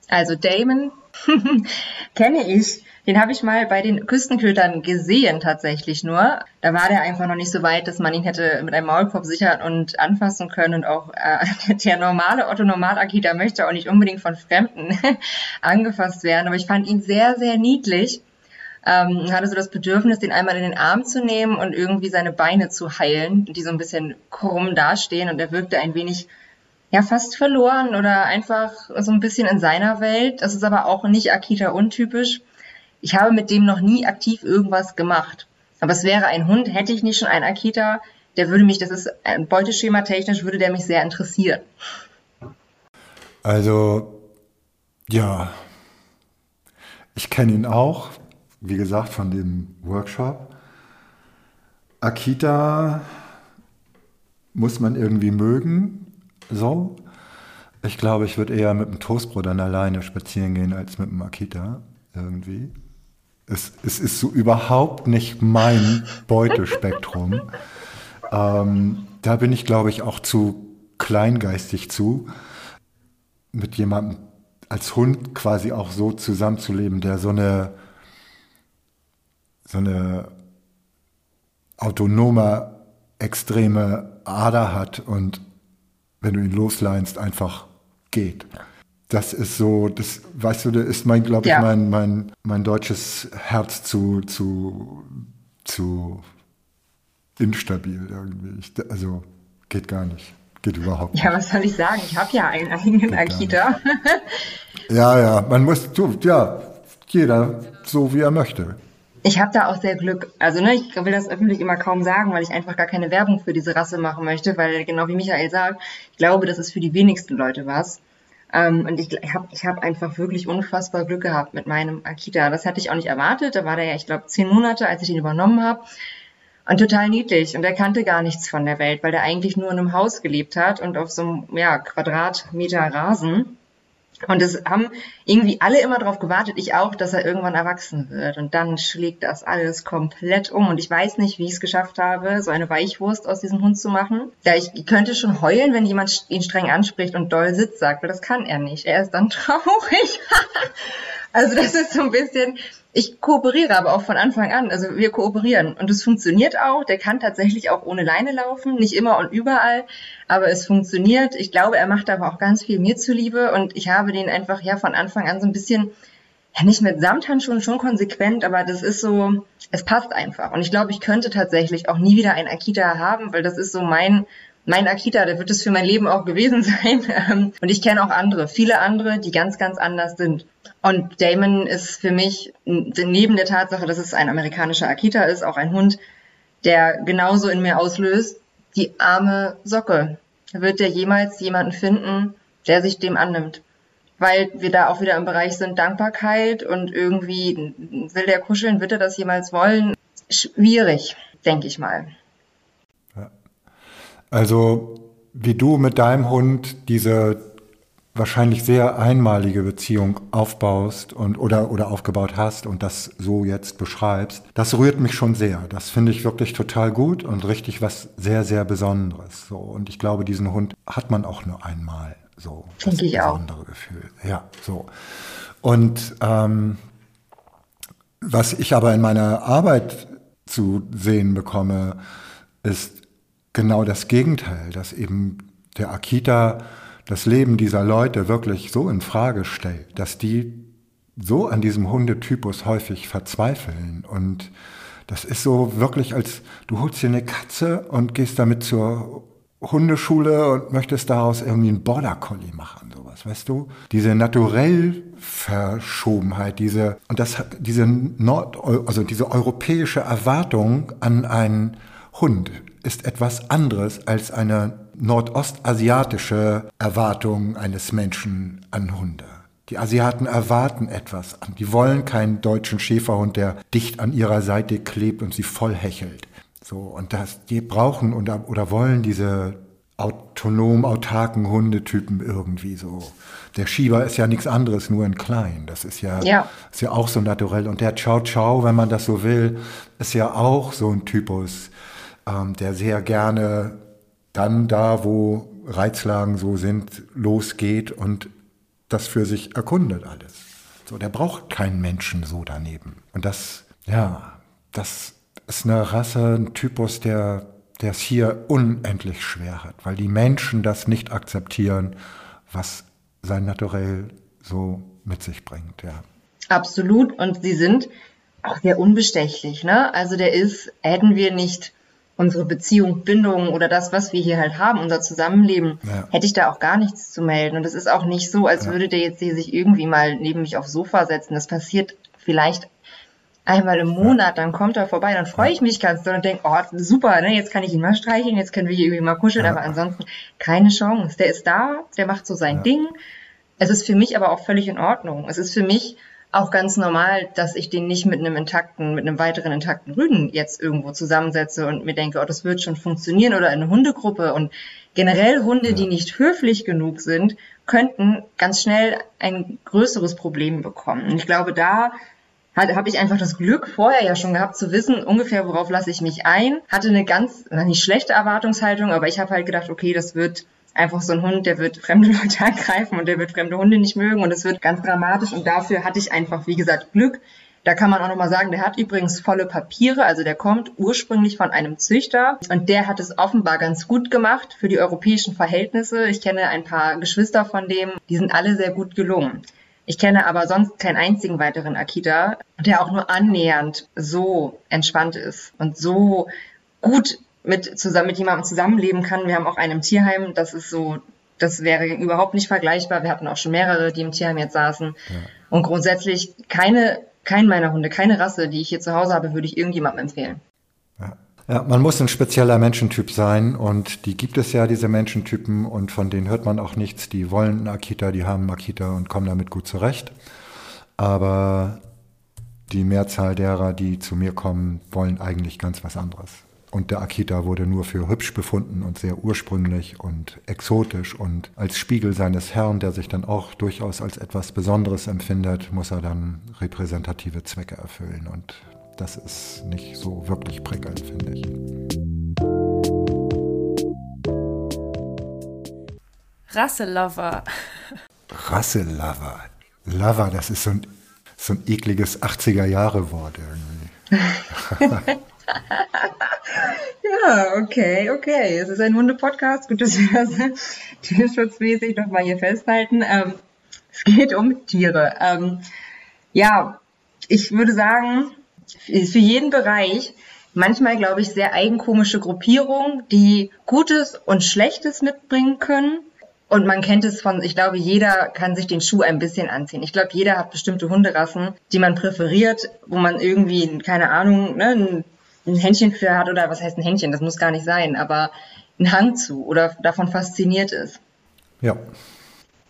Also Damon kenne ich. Den habe ich mal bei den Küstenkötern gesehen, tatsächlich nur. Da war der einfach noch nicht so weit, dass man ihn hätte mit einem Maulkorb sichern und anfassen können. Und auch äh, der normale Otto Normal-Akita möchte auch nicht unbedingt von Fremden angefasst werden. Aber ich fand ihn sehr, sehr niedlich ähm, hatte so das Bedürfnis, den einmal in den Arm zu nehmen und irgendwie seine Beine zu heilen, die so ein bisschen krumm dastehen und er wirkte ein wenig ja fast verloren oder einfach so ein bisschen in seiner Welt. Das ist aber auch nicht Akita untypisch. Ich habe mit dem noch nie aktiv irgendwas gemacht. Aber es wäre ein Hund, hätte ich nicht schon einen Akita, der würde mich, das ist ein Beuteschema technisch, würde der mich sehr interessieren. Also, ja, ich kenne ihn auch wie gesagt, von dem Workshop. Akita muss man irgendwie mögen, so. Ich glaube, ich würde eher mit dem Toastbrot dann alleine spazieren gehen als mit dem Akita irgendwie. Es, es ist so überhaupt nicht mein Beutespektrum. ähm, da bin ich, glaube ich, auch zu kleingeistig zu, mit jemandem als Hund quasi auch so zusammenzuleben, der so eine so eine autonome, extreme Ader hat und wenn du ihn losleinst, einfach geht. Das ist so, das, weißt du, das ist mein, glaube ich, ja. mein, mein, mein deutsches Herz zu, zu, zu instabil irgendwie. Ich, also geht gar nicht. Geht überhaupt nicht. Ja, was soll ich sagen? Ich habe ja einen eigenen Akita. ja, ja, man muss, du, ja, jeder so wie er möchte. Ich habe da auch sehr Glück. Also ne, ich will das öffentlich immer kaum sagen, weil ich einfach gar keine Werbung für diese Rasse machen möchte, weil genau wie Michael sagt, ich glaube, das ist für die wenigsten Leute was. Ähm, und ich habe ich hab einfach wirklich unfassbar Glück gehabt mit meinem Akita. Das hatte ich auch nicht erwartet. Da war der ja, ich glaube, zehn Monate, als ich ihn übernommen habe. Und total niedlich. Und er kannte gar nichts von der Welt, weil der eigentlich nur in einem Haus gelebt hat und auf so einem ja, Quadratmeter Rasen. Und es haben irgendwie alle immer darauf gewartet, ich auch, dass er irgendwann erwachsen wird. Und dann schlägt das alles komplett um. Und ich weiß nicht, wie ich es geschafft habe, so eine Weichwurst aus diesem Hund zu machen. Ja, ich könnte schon heulen, wenn jemand ihn streng anspricht und doll Sitz sagt, weil das kann er nicht. Er ist dann traurig. Also das ist so ein bisschen, ich kooperiere aber auch von Anfang an. Also wir kooperieren und es funktioniert auch. Der kann tatsächlich auch ohne Leine laufen, nicht immer und überall, aber es funktioniert. Ich glaube, er macht aber auch ganz viel mir zuliebe und ich habe den einfach ja von Anfang an so ein bisschen ja nicht mit Samthandschuhen schon konsequent, aber das ist so, es passt einfach. Und ich glaube, ich könnte tatsächlich auch nie wieder ein Akita haben, weil das ist so mein mein Akita, der wird es für mein Leben auch gewesen sein. Ähm, und ich kenne auch andere, viele andere, die ganz, ganz anders sind. Und Damon ist für mich, neben der Tatsache, dass es ein amerikanischer Akita ist, auch ein Hund, der genauso in mir auslöst, die arme Socke. Wird der jemals jemanden finden, der sich dem annimmt? Weil wir da auch wieder im Bereich sind Dankbarkeit und irgendwie will der kuscheln, wird er das jemals wollen? Schwierig, denke ich mal. Also wie du mit deinem Hund diese wahrscheinlich sehr einmalige Beziehung aufbaust und oder oder aufgebaut hast und das so jetzt beschreibst, das rührt mich schon sehr. Das finde ich wirklich total gut und richtig was sehr sehr Besonderes. So und ich glaube, diesen Hund hat man auch nur einmal. So das ich besondere auch. Gefühl. Ja, so und ähm, was ich aber in meiner Arbeit zu sehen bekomme, ist genau das Gegenteil, dass eben der Akita das Leben dieser Leute wirklich so in Frage stellt, dass die so an diesem Hundetypus häufig verzweifeln und das ist so wirklich, als du holst dir eine Katze und gehst damit zur Hundeschule und möchtest daraus irgendwie einen Border Collie machen, sowas, weißt du? Diese Naturellverschobenheit, diese und das hat diese Nord also diese europäische Erwartung an einen Hund, ist etwas anderes als eine nordostasiatische Erwartung eines Menschen an Hunde. Die Asiaten erwarten etwas an. Die wollen keinen deutschen Schäferhund, der dicht an ihrer Seite klebt und sie voll hechelt. So, und das, die brauchen oder, oder wollen diese autonom autarken Hundetypen irgendwie so. Der Schieber ist ja nichts anderes, nur in klein. Das ist ja, ja. ist ja auch so naturell. Und der Chow Chow, wenn man das so will, ist ja auch so ein Typus ähm, der sehr gerne dann da, wo Reizlagen so sind, losgeht und das für sich erkundet alles. So, der braucht keinen Menschen so daneben. Und das, ja, das ist eine Rasse, ein Typus, der der es hier unendlich schwer hat, weil die Menschen das nicht akzeptieren, was sein Naturell so mit sich bringt, ja. Absolut. Und sie sind auch sehr unbestechlich, ne? Also der ist, hätten wir nicht unsere Beziehung, Bindung oder das, was wir hier halt haben, unser Zusammenleben, ja. hätte ich da auch gar nichts zu melden. Und es ist auch nicht so, als ja. würde der jetzt hier sich irgendwie mal neben mich aufs Sofa setzen. Das passiert vielleicht einmal im Monat, dann kommt er vorbei, dann freue ich mich ganz doll und denke, oh, super, ne, jetzt kann ich ihn mal streicheln, jetzt können wir hier irgendwie mal kuscheln, ja. aber ansonsten keine Chance. Der ist da, der macht so sein Ding. Es ist für mich aber auch völlig in Ordnung. Es ist für mich auch ganz normal, dass ich den nicht mit einem intakten, mit einem weiteren intakten Rüden jetzt irgendwo zusammensetze und mir denke, oh, das wird schon funktionieren oder eine Hundegruppe und generell Hunde, ja. die nicht höflich genug sind, könnten ganz schnell ein größeres Problem bekommen. Und ich glaube, da habe ich einfach das Glück vorher ja schon gehabt zu wissen, ungefähr worauf lasse ich mich ein. Hatte eine ganz, nicht schlechte Erwartungshaltung, aber ich habe halt gedacht, okay, das wird einfach so ein Hund, der wird fremde Leute angreifen und der wird fremde Hunde nicht mögen und es wird ganz dramatisch und dafür hatte ich einfach, wie gesagt, Glück. Da kann man auch nochmal sagen, der hat übrigens volle Papiere, also der kommt ursprünglich von einem Züchter und der hat es offenbar ganz gut gemacht für die europäischen Verhältnisse. Ich kenne ein paar Geschwister von dem, die sind alle sehr gut gelungen. Ich kenne aber sonst keinen einzigen weiteren Akita, der auch nur annähernd so entspannt ist und so gut mit, zusammen, mit jemandem zusammenleben kann. Wir haben auch einen im Tierheim, das ist so, das wäre überhaupt nicht vergleichbar. Wir hatten auch schon mehrere, die im Tierheim jetzt saßen. Ja. Und grundsätzlich keine, kein meiner Hunde, keine Rasse, die ich hier zu Hause habe, würde ich irgendjemandem empfehlen. Ja. Ja, man muss ein spezieller Menschentyp sein und die gibt es ja, diese Menschentypen und von denen hört man auch nichts. Die wollen einen Akita, die haben einen Akita und kommen damit gut zurecht. Aber die Mehrzahl derer, die zu mir kommen, wollen eigentlich ganz was anderes. Und der Akita wurde nur für hübsch befunden und sehr ursprünglich und exotisch. Und als Spiegel seines Herrn, der sich dann auch durchaus als etwas Besonderes empfindet, muss er dann repräsentative Zwecke erfüllen. Und das ist nicht so wirklich prickelnd, finde ich. Rasselover. Rasselover. Lover, das ist so ein, so ein ekliges 80er-Jahre-Wort irgendwie. ja, okay, okay. Es ist ein Hunde-Podcast. Gut, dass wir das tierschutzmäßig nochmal hier festhalten. Ähm, es geht um Tiere. Ähm, ja, ich würde sagen, für jeden Bereich manchmal, glaube ich, sehr eigenkomische Gruppierungen, die Gutes und Schlechtes mitbringen können. Und man kennt es von, ich glaube, jeder kann sich den Schuh ein bisschen anziehen. Ich glaube, jeder hat bestimmte Hunderassen, die man präferiert, wo man irgendwie, keine Ahnung, ne, ein, ein Händchen für hat oder was heißt ein Händchen, das muss gar nicht sein, aber einen Hang zu oder davon fasziniert ist. Ja.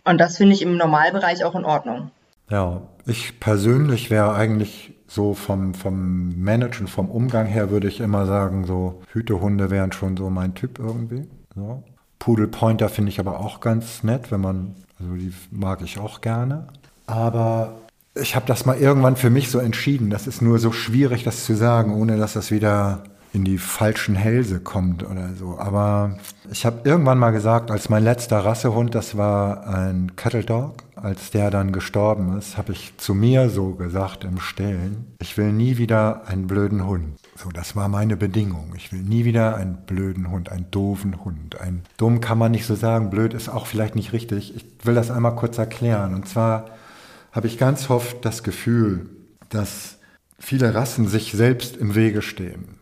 Und das finde ich im Normalbereich auch in Ordnung. Ja, ich persönlich wäre eigentlich so vom, vom Managen, vom Umgang her würde ich immer sagen, so Hütehunde wären schon so mein Typ irgendwie. So. Pudelpointer finde ich aber auch ganz nett, wenn man, also die mag ich auch gerne. Aber ich habe das mal irgendwann für mich so entschieden. Das ist nur so schwierig, das zu sagen, ohne dass das wieder in die falschen Hälse kommt oder so. Aber ich habe irgendwann mal gesagt, als mein letzter Rassehund, das war ein Cattle Dog, als der dann gestorben ist, habe ich zu mir so gesagt im Stillen, ich will nie wieder einen blöden Hund. So, das war meine Bedingung. Ich will nie wieder einen blöden Hund, einen doofen Hund. Ein dumm kann man nicht so sagen, blöd ist auch vielleicht nicht richtig. Ich will das einmal kurz erklären. Und zwar habe ich ganz oft das Gefühl, dass viele Rassen sich selbst im Wege stehen,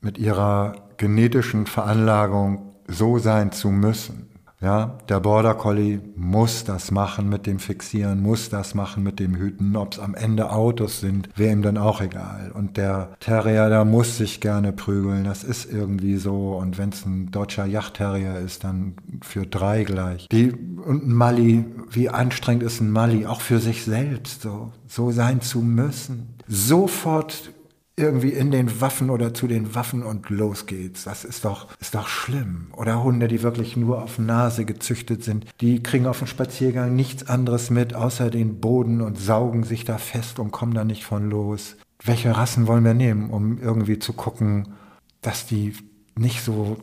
mit ihrer genetischen Veranlagung so sein zu müssen. Ja, der Border Collie muss das machen mit dem Fixieren, muss das machen mit dem Hüten. Ob es am Ende Autos sind, wäre ihm dann auch egal. Und der Terrier, der muss sich gerne prügeln. Das ist irgendwie so. Und wenn es ein deutscher Yachtterrier ist, dann für drei gleich. Die, und ein Mali, wie anstrengend ist ein Mali, auch für sich selbst so, so sein zu müssen. Sofort irgendwie in den Waffen oder zu den Waffen und los geht's. Das ist doch, ist doch schlimm. Oder Hunde, die wirklich nur auf Nase gezüchtet sind, die kriegen auf dem Spaziergang nichts anderes mit, außer den Boden und saugen sich da fest und kommen da nicht von los. Welche Rassen wollen wir nehmen, um irgendwie zu gucken, dass die nicht so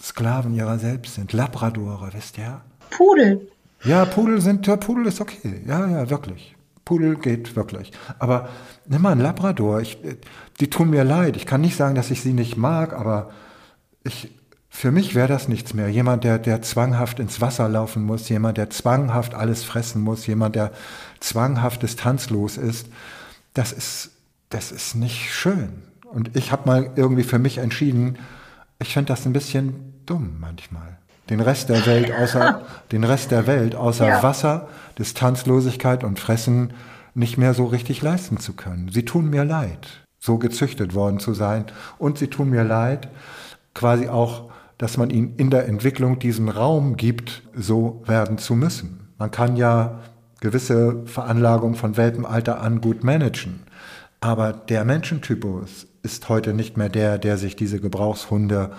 Sklaven ihrer selbst sind? Labradore, wisst ihr? Pudel. Ja, Pudel sind, ja, Pudel ist okay. Ja, ja, wirklich. Pudel geht wirklich. Aber nimm mal einen Labrador. Ich, die tun mir leid. Ich kann nicht sagen, dass ich sie nicht mag, aber ich, für mich wäre das nichts mehr. Jemand, der, der zwanghaft ins Wasser laufen muss, jemand, der zwanghaft alles fressen muss, jemand, der zwanghaft distanzlos ist, das ist, das ist nicht schön. Und ich habe mal irgendwie für mich entschieden, ich finde das ein bisschen dumm manchmal. Den Rest der Welt außer, den Rest der Welt außer ja. Wasser, Distanzlosigkeit und Fressen nicht mehr so richtig leisten zu können. Sie tun mir leid, so gezüchtet worden zu sein. Und sie tun mir leid, quasi auch, dass man ihnen in der Entwicklung diesen Raum gibt, so werden zu müssen. Man kann ja gewisse Veranlagungen von Welpenalter an gut managen. Aber der Menschentypus ist heute nicht mehr der, der sich diese Gebrauchshunde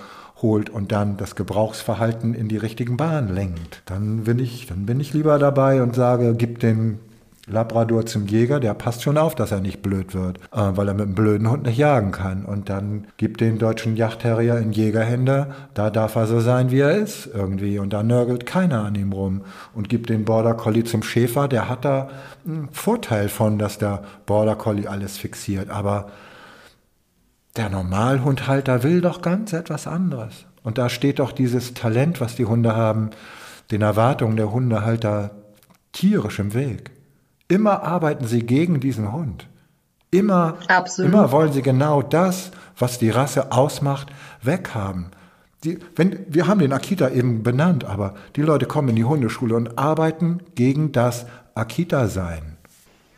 holt und dann das Gebrauchsverhalten in die richtigen Bahnen lenkt. Dann bin ich, dann bin ich lieber dabei und sage, gib den Labrador zum Jäger, der passt schon auf, dass er nicht blöd wird, äh, weil er mit einem blöden Hund nicht jagen kann. Und dann gibt den deutschen Yachtterrier in Jägerhände, da darf er so sein, wie er ist irgendwie. Und da nörgelt keiner an ihm rum. Und gibt den Border Collie zum Schäfer, der hat da einen Vorteil von, dass der Border Collie alles fixiert. Aber der Normalhundhalter will doch ganz etwas anderes. Und da steht doch dieses Talent, was die Hunde haben, den Erwartungen der Hundehalter tierisch im Weg. Immer arbeiten sie gegen diesen Hund. Immer, Absolut. immer wollen sie genau das, was die Rasse ausmacht, weghaben. Die, wenn, wir haben den Akita eben benannt, aber die Leute kommen in die Hundeschule und arbeiten gegen das Akita-Sein.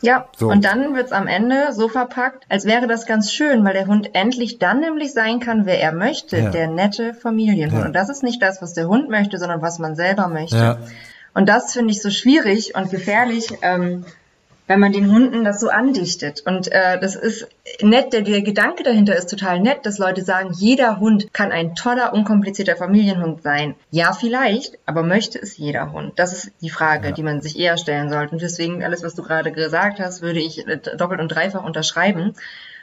Ja, so. und dann wird's am Ende so verpackt, als wäre das ganz schön, weil der Hund endlich dann nämlich sein kann, wer er möchte, ja. der nette Familienhund. Ja. Und das ist nicht das, was der Hund möchte, sondern was man selber möchte. Ja. Und das finde ich so schwierig und gefährlich, ähm, wenn man den Hunden das so andichtet. Und äh, das ist nett, der, der Gedanke dahinter ist total nett, dass Leute sagen, jeder Hund kann ein toller, unkomplizierter Familienhund sein. Ja, vielleicht, aber möchte es jeder Hund? Das ist die Frage, ja. die man sich eher stellen sollte. Und deswegen, alles, was du gerade gesagt hast, würde ich äh, doppelt und dreifach unterschreiben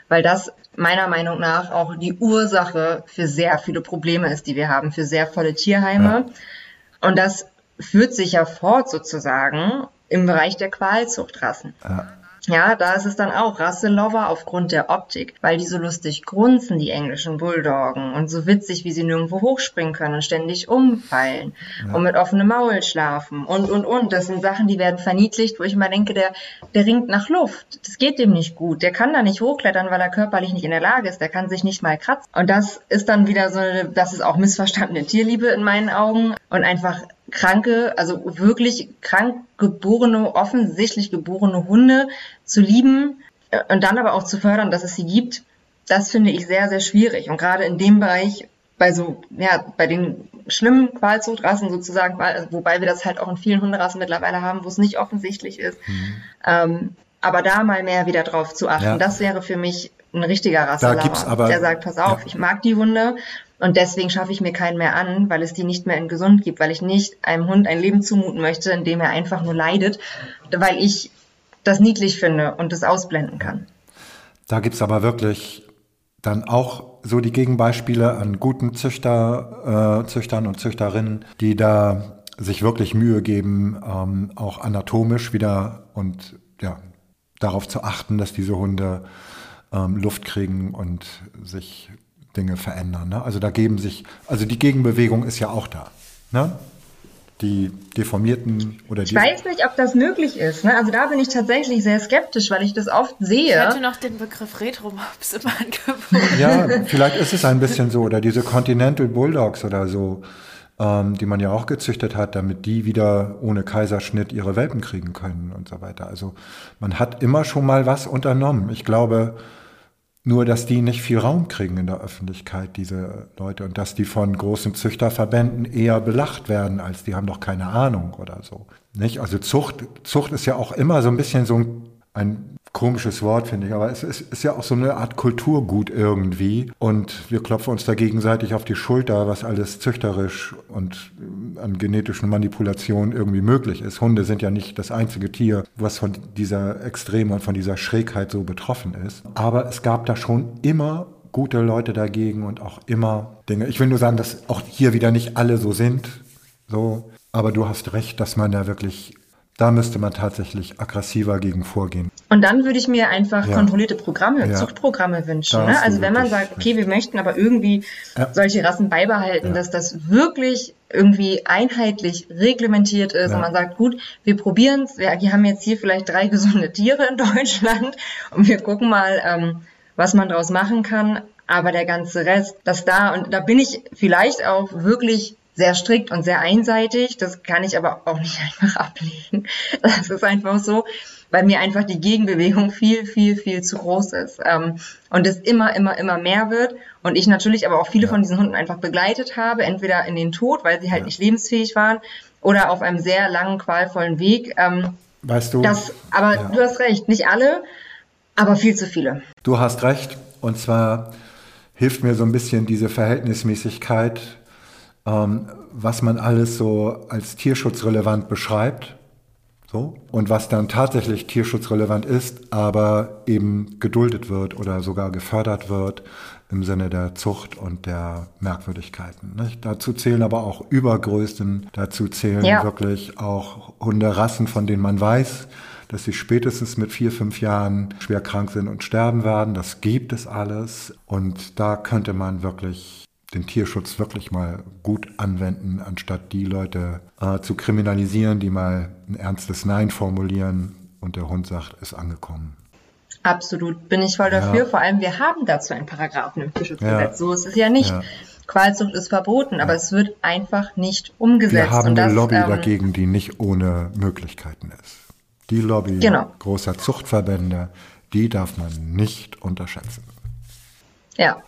weil das meiner Meinung nach auch die Ursache für sehr viele Probleme ist, die wir haben, für sehr volle Tierheime. Ja. Und das führt sich ja fort sozusagen im Bereich der Qualzuchtrassen. Ja. Ja, da ist es dann auch Rasselover aufgrund der Optik, weil die so lustig grunzen, die englischen Bulldoggen, und so witzig, wie sie nirgendwo hochspringen können und ständig umfallen ja. und mit offenem Maul schlafen und, und, und. Das sind Sachen, die werden verniedlicht, wo ich immer denke, der, der ringt nach Luft. Das geht dem nicht gut. Der kann da nicht hochklettern, weil er körperlich nicht in der Lage ist. Der kann sich nicht mal kratzen. Und das ist dann wieder so, das ist auch missverstandene Tierliebe in meinen Augen und einfach kranke, also wirklich krank geborene, offensichtlich geborene Hunde zu lieben äh, und dann aber auch zu fördern, dass es sie gibt, das finde ich sehr, sehr schwierig. Und gerade in dem Bereich, bei so, ja, bei den schlimmen Qualzuchtrassen sozusagen, wobei wir das halt auch in vielen Hunderassen mittlerweile haben, wo es nicht offensichtlich ist. Mhm. Ähm, aber da mal mehr wieder drauf zu achten, ja. das wäre für mich ein richtiger Rasselauer, der sagt, pass auf, ja. ich mag die Hunde und deswegen schaffe ich mir keinen mehr an, weil es die nicht mehr in gesund gibt, weil ich nicht einem Hund ein Leben zumuten möchte, in dem er einfach nur leidet, weil ich das niedlich finde und das ausblenden kann. Da gibt's aber wirklich dann auch so die Gegenbeispiele an guten Züchter, äh, Züchtern und Züchterinnen, die da sich wirklich Mühe geben, ähm, auch anatomisch wieder und ja, darauf zu achten, dass diese Hunde ähm, Luft kriegen und sich Dinge verändern. Ne? Also da geben sich, also die Gegenbewegung ist ja auch da. Ne? Die Deformierten oder die. Ich weiß nicht, ob das möglich ist. Ne? Also da bin ich tatsächlich sehr skeptisch, weil ich das oft sehe. Ich hatte noch den Begriff Retro-Mops im Angebot. Ja, vielleicht ist es ein bisschen so. Oder diese Continental Bulldogs oder so, ähm, die man ja auch gezüchtet hat, damit die wieder ohne Kaiserschnitt ihre Welpen kriegen können und so weiter. Also man hat immer schon mal was unternommen. Ich glaube, nur, dass die nicht viel Raum kriegen in der Öffentlichkeit, diese Leute, und dass die von großen Züchterverbänden eher belacht werden, als die haben doch keine Ahnung oder so. Nicht? Also Zucht, Zucht ist ja auch immer so ein bisschen so ein, ein komisches Wort, finde ich, aber es ist, ist, ja auch so eine Art Kulturgut irgendwie. Und wir klopfen uns da gegenseitig auf die Schulter, was alles züchterisch und an genetischen Manipulationen irgendwie möglich ist. Hunde sind ja nicht das einzige Tier, was von dieser Extreme und von dieser Schrägheit so betroffen ist. Aber es gab da schon immer gute Leute dagegen und auch immer Dinge. Ich will nur sagen, dass auch hier wieder nicht alle so sind. So. Aber du hast recht, dass man da wirklich da müsste man tatsächlich aggressiver gegen vorgehen. Und dann würde ich mir einfach ja. kontrollierte Programme, ja. Zuchtprogramme wünschen. Ne? Also wenn man sagt, okay, wir möchten aber irgendwie ja. solche Rassen beibehalten, dass das wirklich irgendwie einheitlich reglementiert ist und man sagt, gut, wir probieren es, wir, wir haben jetzt hier vielleicht drei gesunde Tiere in Deutschland und wir gucken mal, ähm, was man daraus machen kann. Aber der ganze Rest, das da, und da bin ich vielleicht auch wirklich sehr strikt und sehr einseitig. Das kann ich aber auch nicht einfach ablegen. Das ist einfach so, weil mir einfach die Gegenbewegung viel, viel, viel zu groß ist. Ähm, und es immer, immer, immer mehr wird. Und ich natürlich aber auch viele ja. von diesen Hunden einfach begleitet habe, entweder in den Tod, weil sie halt ja. nicht lebensfähig waren, oder auf einem sehr langen, qualvollen Weg. Ähm, weißt du? Das, aber ja. du hast recht, nicht alle, aber viel zu viele. Du hast recht. Und zwar hilft mir so ein bisschen diese Verhältnismäßigkeit ähm, was man alles so als tierschutzrelevant beschreibt. So, und was dann tatsächlich tierschutzrelevant ist, aber eben geduldet wird oder sogar gefördert wird im Sinne der Zucht und der Merkwürdigkeiten. Nicht? Dazu zählen aber auch Übergrößen, dazu zählen ja. wirklich auch Hunderassen, von denen man weiß, dass sie spätestens mit vier, fünf Jahren schwer krank sind und sterben werden. Das gibt es alles. Und da könnte man wirklich den Tierschutz wirklich mal gut anwenden, anstatt die Leute äh, zu kriminalisieren, die mal ein ernstes Nein formulieren und der Hund sagt, ist angekommen. Absolut, bin ich voll dafür. Ja. Vor allem, wir haben dazu einen Paragraphen im Tierschutzgesetz. Ja. So ist es ja nicht. Ja. Qualzucht ist verboten, aber es wird einfach nicht umgesetzt. Wir haben das, eine Lobby ähm, dagegen, die nicht ohne Möglichkeiten ist. Die Lobby genau. großer Zuchtverbände, die darf man nicht unterschätzen. Ja.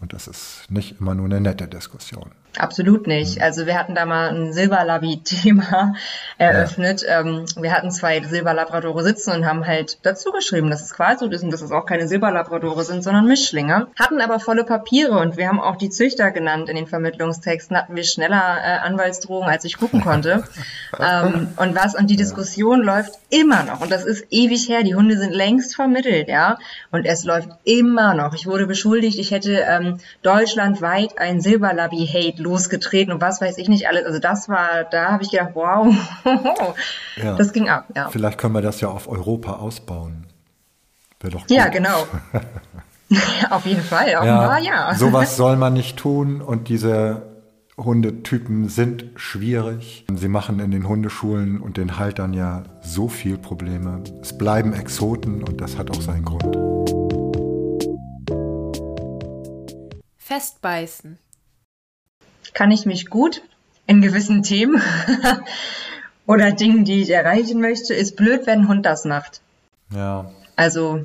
Und das ist nicht immer nur eine nette Diskussion. Absolut nicht. Also wir hatten da mal ein Silberlabi-Thema eröffnet. Ja. Ähm, wir hatten zwei Silberlabradore sitzen und haben halt dazu geschrieben, dass es quasi so ist und dass es auch keine Silberlabradore sind, sondern Mischlinge. Hatten aber volle Papiere und wir haben auch die Züchter genannt in den Vermittlungstexten. Hatten wir schneller äh, Anwaltsdrohungen, als ich gucken konnte. ähm, und was? Und die Diskussion ja. läuft immer noch. Und das ist ewig her. Die Hunde sind längst vermittelt, ja. Und es läuft immer noch. Ich wurde beschuldigt, ich hätte ähm, deutschlandweit ein Losgetreten und was weiß ich nicht alles. Also das war, da habe ich gedacht, wow, ja. das ging ab. Ja. Vielleicht können wir das ja auf Europa ausbauen. Wäre doch gut. Ja, genau. auf jeden Fall, offenbar ja. ja. Sowas soll man nicht tun und diese Hundetypen sind schwierig. Sie machen in den Hundeschulen und den Haltern ja so viel Probleme. Es bleiben Exoten und das hat auch seinen Grund. Festbeißen kann ich mich gut in gewissen Themen oder Dingen, die ich erreichen möchte. Ist blöd, wenn ein Hund das macht. Ja. Also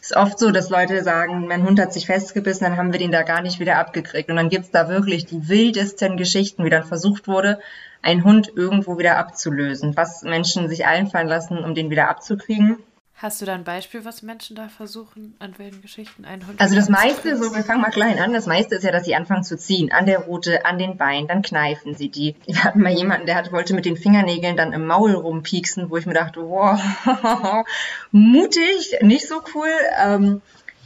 ist oft so, dass Leute sagen, mein Hund hat sich festgebissen, dann haben wir den da gar nicht wieder abgekriegt. Und dann gibt's da wirklich die wildesten Geschichten, wie dann versucht wurde, einen Hund irgendwo wieder abzulösen. Was Menschen sich einfallen lassen, um den wieder abzukriegen. Hast du da ein Beispiel, was Menschen da versuchen, an wilden Geschichten einen Hund Also das meiste, so wir fangen mal klein an, das meiste ist ja, dass sie anfangen zu ziehen, an der Rute, an den Beinen, dann kneifen sie die. Wir hatten mal jemanden, der hat, wollte mit den Fingernägeln dann im Maul rumpieksen, wo ich mir dachte, wow, mutig, nicht so cool. Ähm,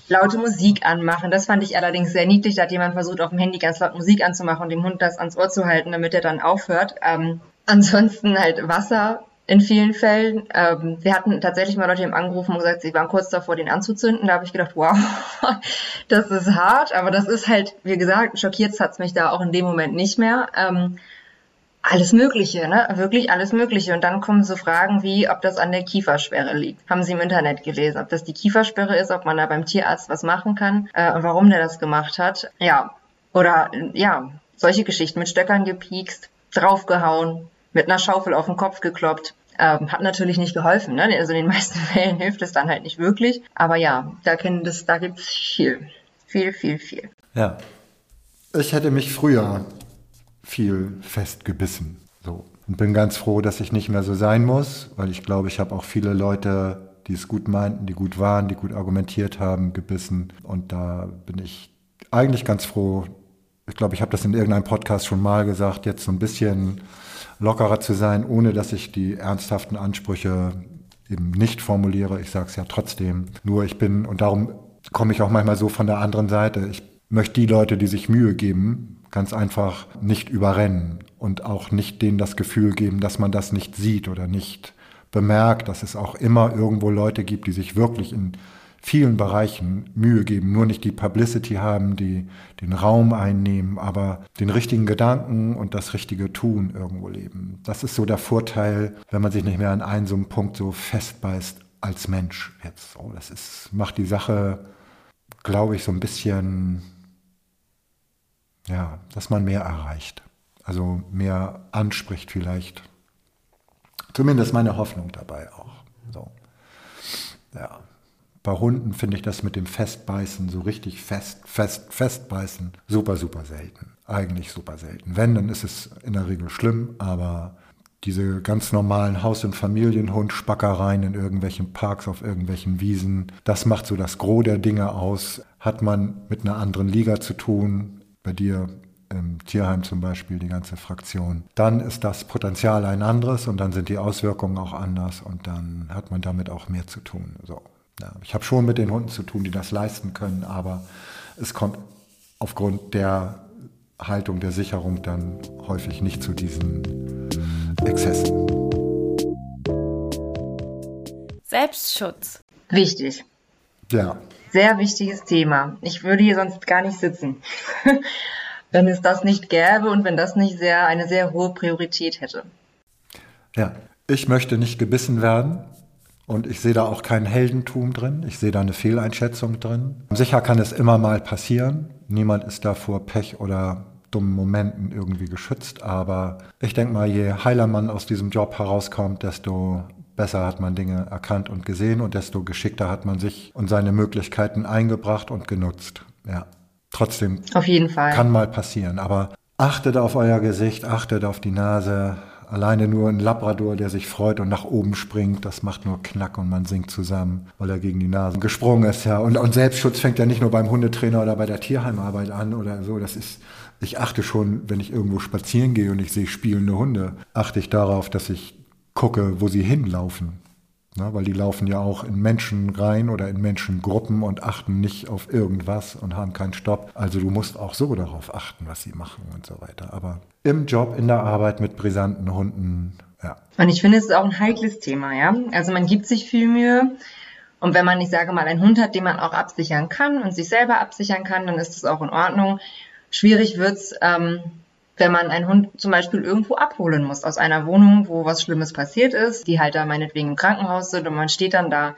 laute Musik anmachen. Das fand ich allerdings sehr niedlich. Da hat jemand versucht, auf dem Handy ganz laut Musik anzumachen und dem Hund das ans Ohr zu halten, damit er dann aufhört. Ähm, ansonsten halt Wasser in vielen Fällen. Ähm, wir hatten tatsächlich mal Leute, die haben angerufen und gesagt, sie waren kurz davor, den anzuzünden. Da habe ich gedacht, wow, das ist hart, aber das ist halt, wie gesagt, schockiert hat's mich da auch in dem Moment nicht mehr. Ähm, alles Mögliche, ne? Wirklich alles Mögliche. Und dann kommen so Fragen wie, ob das an der Kiefersperre liegt. Haben Sie im Internet gelesen, ob das die Kiefersperre ist, ob man da beim Tierarzt was machen kann äh, und warum der das gemacht hat. Ja. Oder ja, solche Geschichten mit Stöckern gepiekst, draufgehauen, mit einer Schaufel auf den Kopf gekloppt. Ähm, hat natürlich nicht geholfen. Ne? Also in den meisten Fällen hilft es dann halt nicht wirklich. Aber ja, da, das, da gibt es viel. Viel, viel, viel. Ja. Ich hätte mich früher viel festgebissen. So. Und bin ganz froh, dass ich nicht mehr so sein muss, weil ich glaube, ich habe auch viele Leute, die es gut meinten, die gut waren, die gut argumentiert haben, gebissen. Und da bin ich eigentlich ganz froh. Ich glaube, ich habe das in irgendeinem Podcast schon mal gesagt, jetzt so ein bisschen lockerer zu sein, ohne dass ich die ernsthaften Ansprüche eben nicht formuliere. Ich sage es ja trotzdem. Nur ich bin, und darum komme ich auch manchmal so von der anderen Seite. Ich möchte die Leute, die sich Mühe geben, ganz einfach nicht überrennen und auch nicht denen das Gefühl geben, dass man das nicht sieht oder nicht bemerkt, dass es auch immer irgendwo Leute gibt, die sich wirklich in vielen Bereichen Mühe geben, nur nicht die Publicity haben, die den Raum einnehmen, aber den richtigen Gedanken und das richtige Tun irgendwo leben. Das ist so der Vorteil, wenn man sich nicht mehr an einen so einen Punkt so festbeißt als Mensch jetzt. So, das ist, macht die Sache, glaube ich, so ein bisschen, ja, dass man mehr erreicht. Also mehr anspricht vielleicht. Zumindest meine Hoffnung dabei auch. So. Ja. Bei Hunden finde ich das mit dem Festbeißen so richtig fest, fest, festbeißen super, super selten. Eigentlich super selten. Wenn, dann ist es in der Regel schlimm, aber diese ganz normalen Haus- und Familienhund-Spackereien in irgendwelchen Parks, auf irgendwelchen Wiesen, das macht so das Gros der Dinge aus. Hat man mit einer anderen Liga zu tun, bei dir im Tierheim zum Beispiel, die ganze Fraktion, dann ist das Potenzial ein anderes und dann sind die Auswirkungen auch anders und dann hat man damit auch mehr zu tun. So. Ja, ich habe schon mit den Hunden zu tun, die das leisten können, aber es kommt aufgrund der Haltung der Sicherung dann häufig nicht zu diesen Exzessen. Selbstschutz. Wichtig. Ja. Sehr wichtiges Thema. Ich würde hier sonst gar nicht sitzen, wenn es das nicht gäbe und wenn das nicht sehr, eine sehr hohe Priorität hätte. Ja, ich möchte nicht gebissen werden. Und ich sehe da auch kein Heldentum drin. Ich sehe da eine Fehleinschätzung drin. Sicher kann es immer mal passieren. Niemand ist da vor Pech oder dummen Momenten irgendwie geschützt. Aber ich denke mal, je heiler man aus diesem Job herauskommt, desto besser hat man Dinge erkannt und gesehen und desto geschickter hat man sich und seine Möglichkeiten eingebracht und genutzt. Ja. Trotzdem Auf jeden Fall. kann mal passieren. Aber achtet auf euer Gesicht, achtet auf die Nase. Alleine nur ein Labrador, der sich freut und nach oben springt, das macht nur Knack und man sinkt zusammen, weil er gegen die Nase gesprungen ist, ja. Und, und Selbstschutz fängt ja nicht nur beim Hundetrainer oder bei der Tierheimarbeit an oder so. Das ist, ich achte schon, wenn ich irgendwo spazieren gehe und ich sehe spielende Hunde, achte ich darauf, dass ich gucke, wo sie hinlaufen. Ne, weil die laufen ja auch in Menschen rein oder in Menschengruppen und achten nicht auf irgendwas und haben keinen Stopp. Also du musst auch so darauf achten, was sie machen und so weiter. Aber im Job, in der Arbeit mit brisanten Hunden, ja. Und ich finde, es ist auch ein heikles Thema, ja. Also man gibt sich viel Mühe. Und wenn man, ich sage mal, einen Hund hat, den man auch absichern kann und sich selber absichern kann, dann ist das auch in Ordnung. Schwierig wird's, ähm, wenn man einen Hund zum Beispiel irgendwo abholen muss aus einer Wohnung, wo was Schlimmes passiert ist, die halt da meinetwegen im Krankenhaus sind und man steht dann da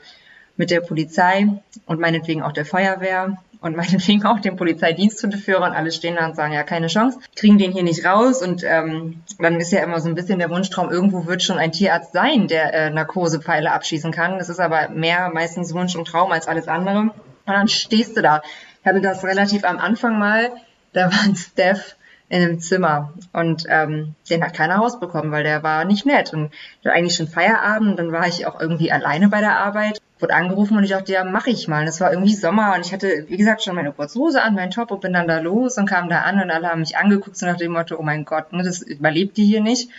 mit der Polizei und meinetwegen auch der Feuerwehr und meinetwegen auch dem Polizeidiensthundeführer und alle stehen da und sagen, ja, keine Chance, kriegen den hier nicht raus und ähm, dann ist ja immer so ein bisschen der Wunschtraum, irgendwo wird schon ein Tierarzt sein, der äh, Narkosepfeile abschießen kann. Das ist aber mehr meistens Wunsch und Traum als alles andere. Und dann stehst du da. Ich hatte das relativ am Anfang mal, da war ein Steph, in einem Zimmer. Und ähm, den hat keiner rausbekommen, weil der war nicht nett. Und eigentlich schon Feierabend, dann war ich auch irgendwie alleine bei der Arbeit, wurde angerufen und ich dachte, ja, mach ich mal. Und es war irgendwie Sommer und ich hatte, wie gesagt, schon meine Kurzhose an, meinen Top und bin dann da los und kam da an und alle haben mich angeguckt so nach dem Motto, oh mein Gott, ne, das überlebt die hier nicht.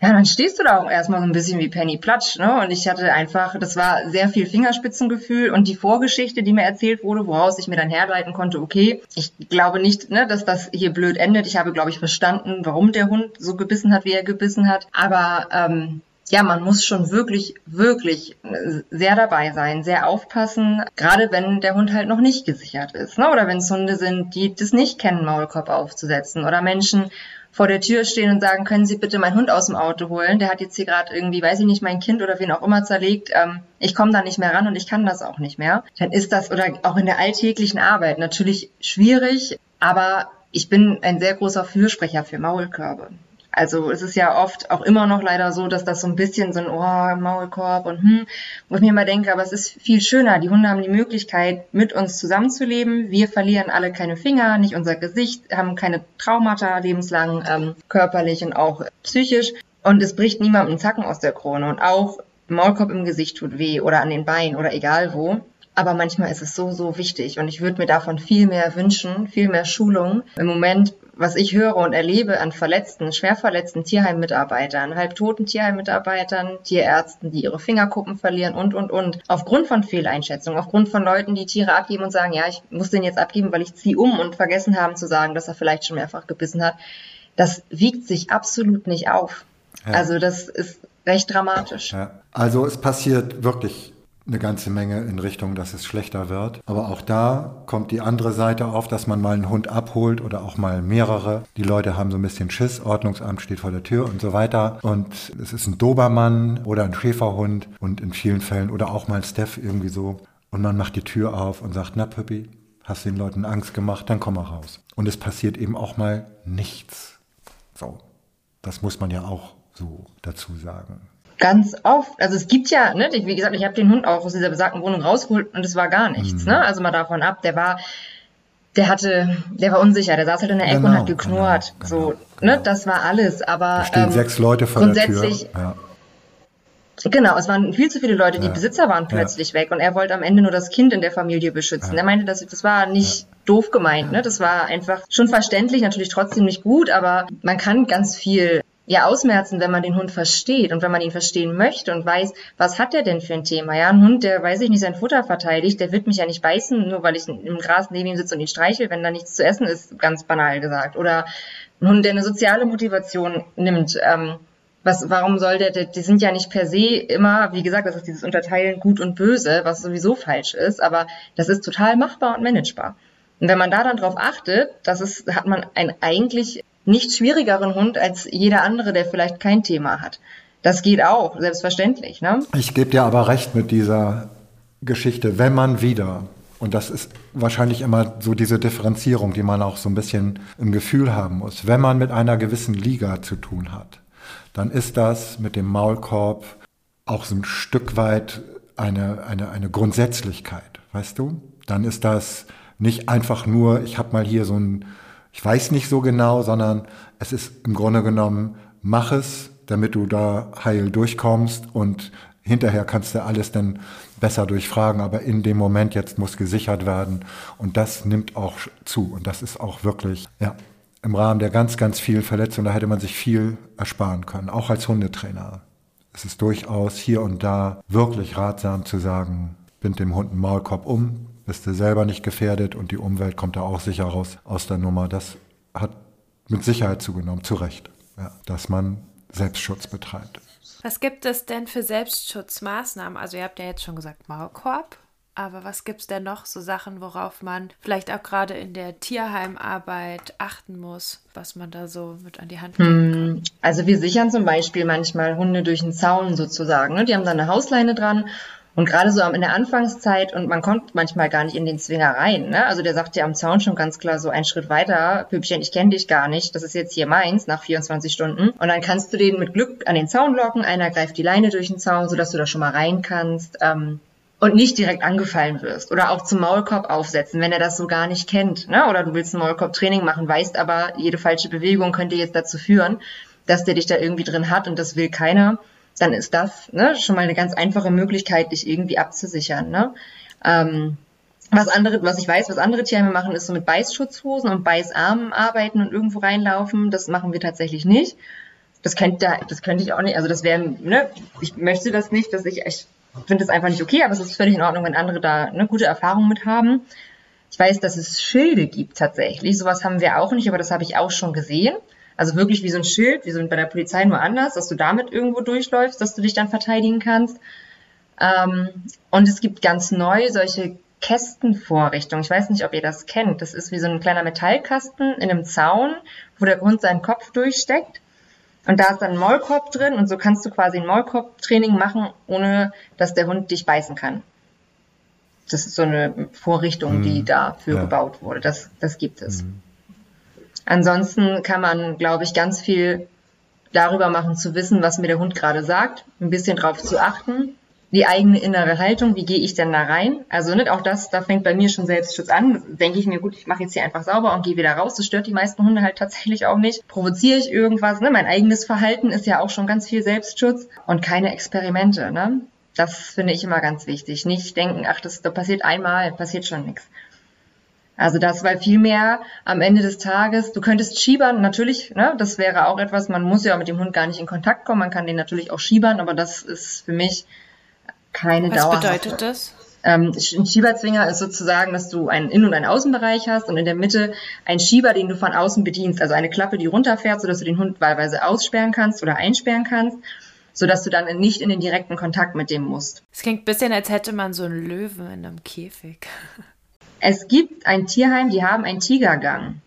Ja, dann stehst du da auch erstmal so ein bisschen wie Penny Platsch, ne? Und ich hatte einfach, das war sehr viel Fingerspitzengefühl und die Vorgeschichte, die mir erzählt wurde, woraus ich mir dann herleiten konnte, okay, ich glaube nicht, ne, dass das hier blöd endet. Ich habe, glaube ich, verstanden, warum der Hund so gebissen hat, wie er gebissen hat. Aber ähm, ja, man muss schon wirklich, wirklich sehr dabei sein, sehr aufpassen, gerade wenn der Hund halt noch nicht gesichert ist. Ne? Oder wenn es Hunde sind, die das nicht kennen, Maulkorb aufzusetzen. Oder Menschen, vor der Tür stehen und sagen, können Sie bitte meinen Hund aus dem Auto holen? Der hat jetzt hier gerade irgendwie, weiß ich nicht, mein Kind oder wen auch immer zerlegt. Ähm, ich komme da nicht mehr ran und ich kann das auch nicht mehr. Dann ist das oder auch in der alltäglichen Arbeit natürlich schwierig, aber ich bin ein sehr großer Fürsprecher für Maulkörbe. Also es ist ja oft auch immer noch leider so, dass das so ein bisschen so ein oh, Maulkorb und hm, wo ich mir immer denke, aber es ist viel schöner. Die Hunde haben die Möglichkeit, mit uns zusammenzuleben. Wir verlieren alle keine Finger, nicht unser Gesicht, haben keine Traumata lebenslang, ähm, körperlich und auch psychisch. Und es bricht niemandem Zacken aus der Krone. Und auch Maulkorb im Gesicht tut weh oder an den Beinen oder egal wo. Aber manchmal ist es so, so wichtig und ich würde mir davon viel mehr wünschen, viel mehr Schulung. Im Moment was ich höre und erlebe an verletzten, schwer verletzten Tierheimmitarbeitern, halbtoten Tierheimmitarbeitern, Tierärzten, die ihre Fingerkuppen verlieren und, und, und. Aufgrund von Fehleinschätzungen, aufgrund von Leuten, die Tiere abgeben und sagen, ja, ich muss den jetzt abgeben, weil ich ziehe um und vergessen haben zu sagen, dass er vielleicht schon mehrfach gebissen hat. Das wiegt sich absolut nicht auf. Ja. Also das ist recht dramatisch. Ja. Also es passiert wirklich eine ganze Menge in Richtung, dass es schlechter wird. Aber auch da kommt die andere Seite auf, dass man mal einen Hund abholt oder auch mal mehrere. Die Leute haben so ein bisschen Schiss, Ordnungsamt steht vor der Tür und so weiter. Und es ist ein Dobermann oder ein Schäferhund und in vielen Fällen oder auch mal Steph irgendwie so. Und man macht die Tür auf und sagt, na Püppi, hast den Leuten Angst gemacht, dann komm mal raus. Und es passiert eben auch mal nichts. So, das muss man ja auch so dazu sagen ganz oft, also es gibt ja, ne, wie gesagt, ich habe den Hund auch aus dieser besagten Wohnung rausgeholt und es war gar nichts, mhm. ne? Also mal davon ab, der war, der hatte, der war unsicher, der saß halt in der Ecke genau, und hat genau, geknurrt, genau, so, genau. ne, das war alles, aber da stehen ähm, sechs Leute vor grundsätzlich, der Tür. Ja. Genau, es waren viel zu viele Leute, die ja. Besitzer waren plötzlich ja. weg und er wollte am Ende nur das Kind in der Familie beschützen. Ja. Er meinte, das, das war nicht doof gemeint, ne? Das war einfach schon verständlich, natürlich trotzdem nicht gut, aber man kann ganz viel ja ausmerzen, wenn man den Hund versteht und wenn man ihn verstehen möchte und weiß, was hat er denn für ein Thema? Ja, ein Hund, der weiß ich nicht sein Futter verteidigt, der wird mich ja nicht beißen, nur weil ich im Gras neben ihm sitze und ihn streichel, wenn da nichts zu essen ist, ganz banal gesagt. Oder ein Hund, der eine soziale Motivation nimmt. Ähm, was, warum soll der, die sind ja nicht per se immer, wie gesagt, das ist dieses Unterteilen gut und böse, was sowieso falsch ist, aber das ist total machbar und managebar. Und wenn man da dann drauf achtet, das ist, hat man ein eigentlich nicht schwierigeren Hund als jeder andere, der vielleicht kein Thema hat. Das geht auch, selbstverständlich. Ne? Ich gebe dir aber recht mit dieser Geschichte, wenn man wieder, und das ist wahrscheinlich immer so diese Differenzierung, die man auch so ein bisschen im Gefühl haben muss, wenn man mit einer gewissen Liga zu tun hat, dann ist das mit dem Maulkorb auch so ein Stück weit eine, eine, eine Grundsätzlichkeit, weißt du? Dann ist das nicht einfach nur, ich habe mal hier so ein ich weiß nicht so genau, sondern es ist im Grunde genommen, mach es, damit du da heil durchkommst und hinterher kannst du alles dann besser durchfragen, aber in dem Moment jetzt muss gesichert werden und das nimmt auch zu und das ist auch wirklich, ja, im Rahmen der ganz, ganz vielen Verletzungen, da hätte man sich viel ersparen können, auch als Hundetrainer. Es ist durchaus hier und da wirklich ratsam zu sagen, bind dem Hund einen Maulkorb um, bist du selber nicht gefährdet und die Umwelt kommt da auch sicher raus aus der Nummer. Das hat mit Sicherheit zugenommen, zu Recht, ja, dass man Selbstschutz betreibt. Was gibt es denn für Selbstschutzmaßnahmen? Also ihr habt ja jetzt schon gesagt Maulkorb, aber was gibt es denn noch so Sachen, worauf man vielleicht auch gerade in der Tierheimarbeit achten muss, was man da so mit an die Hand geben kann? Hm, also wir sichern zum Beispiel manchmal Hunde durch einen Zaun sozusagen. Ne? Die haben da eine Hausleine dran und gerade so in der Anfangszeit, und man kommt manchmal gar nicht in den Zwinger rein, ne? Also der sagt ja am Zaun schon ganz klar so einen Schritt weiter, Püppchen, ich kenne dich gar nicht, das ist jetzt hier meins nach 24 Stunden. Und dann kannst du den mit Glück an den Zaun locken, einer greift die Leine durch den Zaun, sodass du da schon mal rein kannst. Ähm, und nicht direkt angefallen wirst. Oder auch zum Maulkorb aufsetzen, wenn er das so gar nicht kennt. Ne? Oder du willst ein Maulkorb-Training machen, weißt aber, jede falsche Bewegung könnte jetzt dazu führen, dass der dich da irgendwie drin hat und das will keiner dann ist das ne, schon mal eine ganz einfache Möglichkeit, dich irgendwie abzusichern. Ne? Ähm, was andere, was ich weiß, was andere Tierheime machen, ist so mit Beißschutzhosen und Beißarmen arbeiten und irgendwo reinlaufen. Das machen wir tatsächlich nicht. Das könnte, das könnte ich auch nicht. Also das wäre, ne, ich möchte das nicht, dass ich, ich finde das einfach nicht okay, aber es ist völlig in Ordnung, wenn andere da eine gute Erfahrung mit haben. Ich weiß, dass es Schilde gibt tatsächlich. Sowas haben wir auch nicht, aber das habe ich auch schon gesehen. Also wirklich wie so ein Schild, wie so bei der Polizei nur anders, dass du damit irgendwo durchläufst, dass du dich dann verteidigen kannst. Ähm, und es gibt ganz neu solche Kästenvorrichtungen. Ich weiß nicht, ob ihr das kennt. Das ist wie so ein kleiner Metallkasten in einem Zaun, wo der Hund seinen Kopf durchsteckt. Und da ist dann ein Maulkorb drin und so kannst du quasi ein Maulkorbtraining machen, ohne dass der Hund dich beißen kann. Das ist so eine Vorrichtung, die mhm. dafür ja. gebaut wurde. Das, das gibt es. Mhm. Ansonsten kann man, glaube ich, ganz viel darüber machen, zu wissen, was mir der Hund gerade sagt, ein bisschen drauf zu achten, die eigene innere Haltung, wie gehe ich denn da rein? Also nicht auch das, da fängt bei mir schon Selbstschutz an. Denke ich mir, gut, ich mache jetzt hier einfach sauber und gehe wieder raus. Das stört die meisten Hunde halt tatsächlich auch nicht. Provoziere ich irgendwas? Ne? Mein eigenes Verhalten ist ja auch schon ganz viel Selbstschutz und keine Experimente. Ne? Das finde ich immer ganz wichtig. Nicht denken, ach, das, das passiert einmal, passiert schon nichts. Also das war viel mehr am Ende des Tages. Du könntest schiebern, natürlich, ne, das wäre auch etwas, man muss ja mit dem Hund gar nicht in Kontakt kommen, man kann den natürlich auch schiebern, aber das ist für mich keine Dauer. Was bedeutet das? Ähm, ein Schieberzwinger ist sozusagen, dass du einen Innen- und einen Außenbereich hast und in der Mitte ein Schieber, den du von außen bedienst, also eine Klappe, die runterfährt, sodass du den Hund wahlweise aussperren kannst oder einsperren kannst, sodass du dann nicht in den direkten Kontakt mit dem musst. Es klingt ein bisschen, als hätte man so einen Löwen in einem Käfig. Es gibt ein Tierheim, die haben einen Tigergang.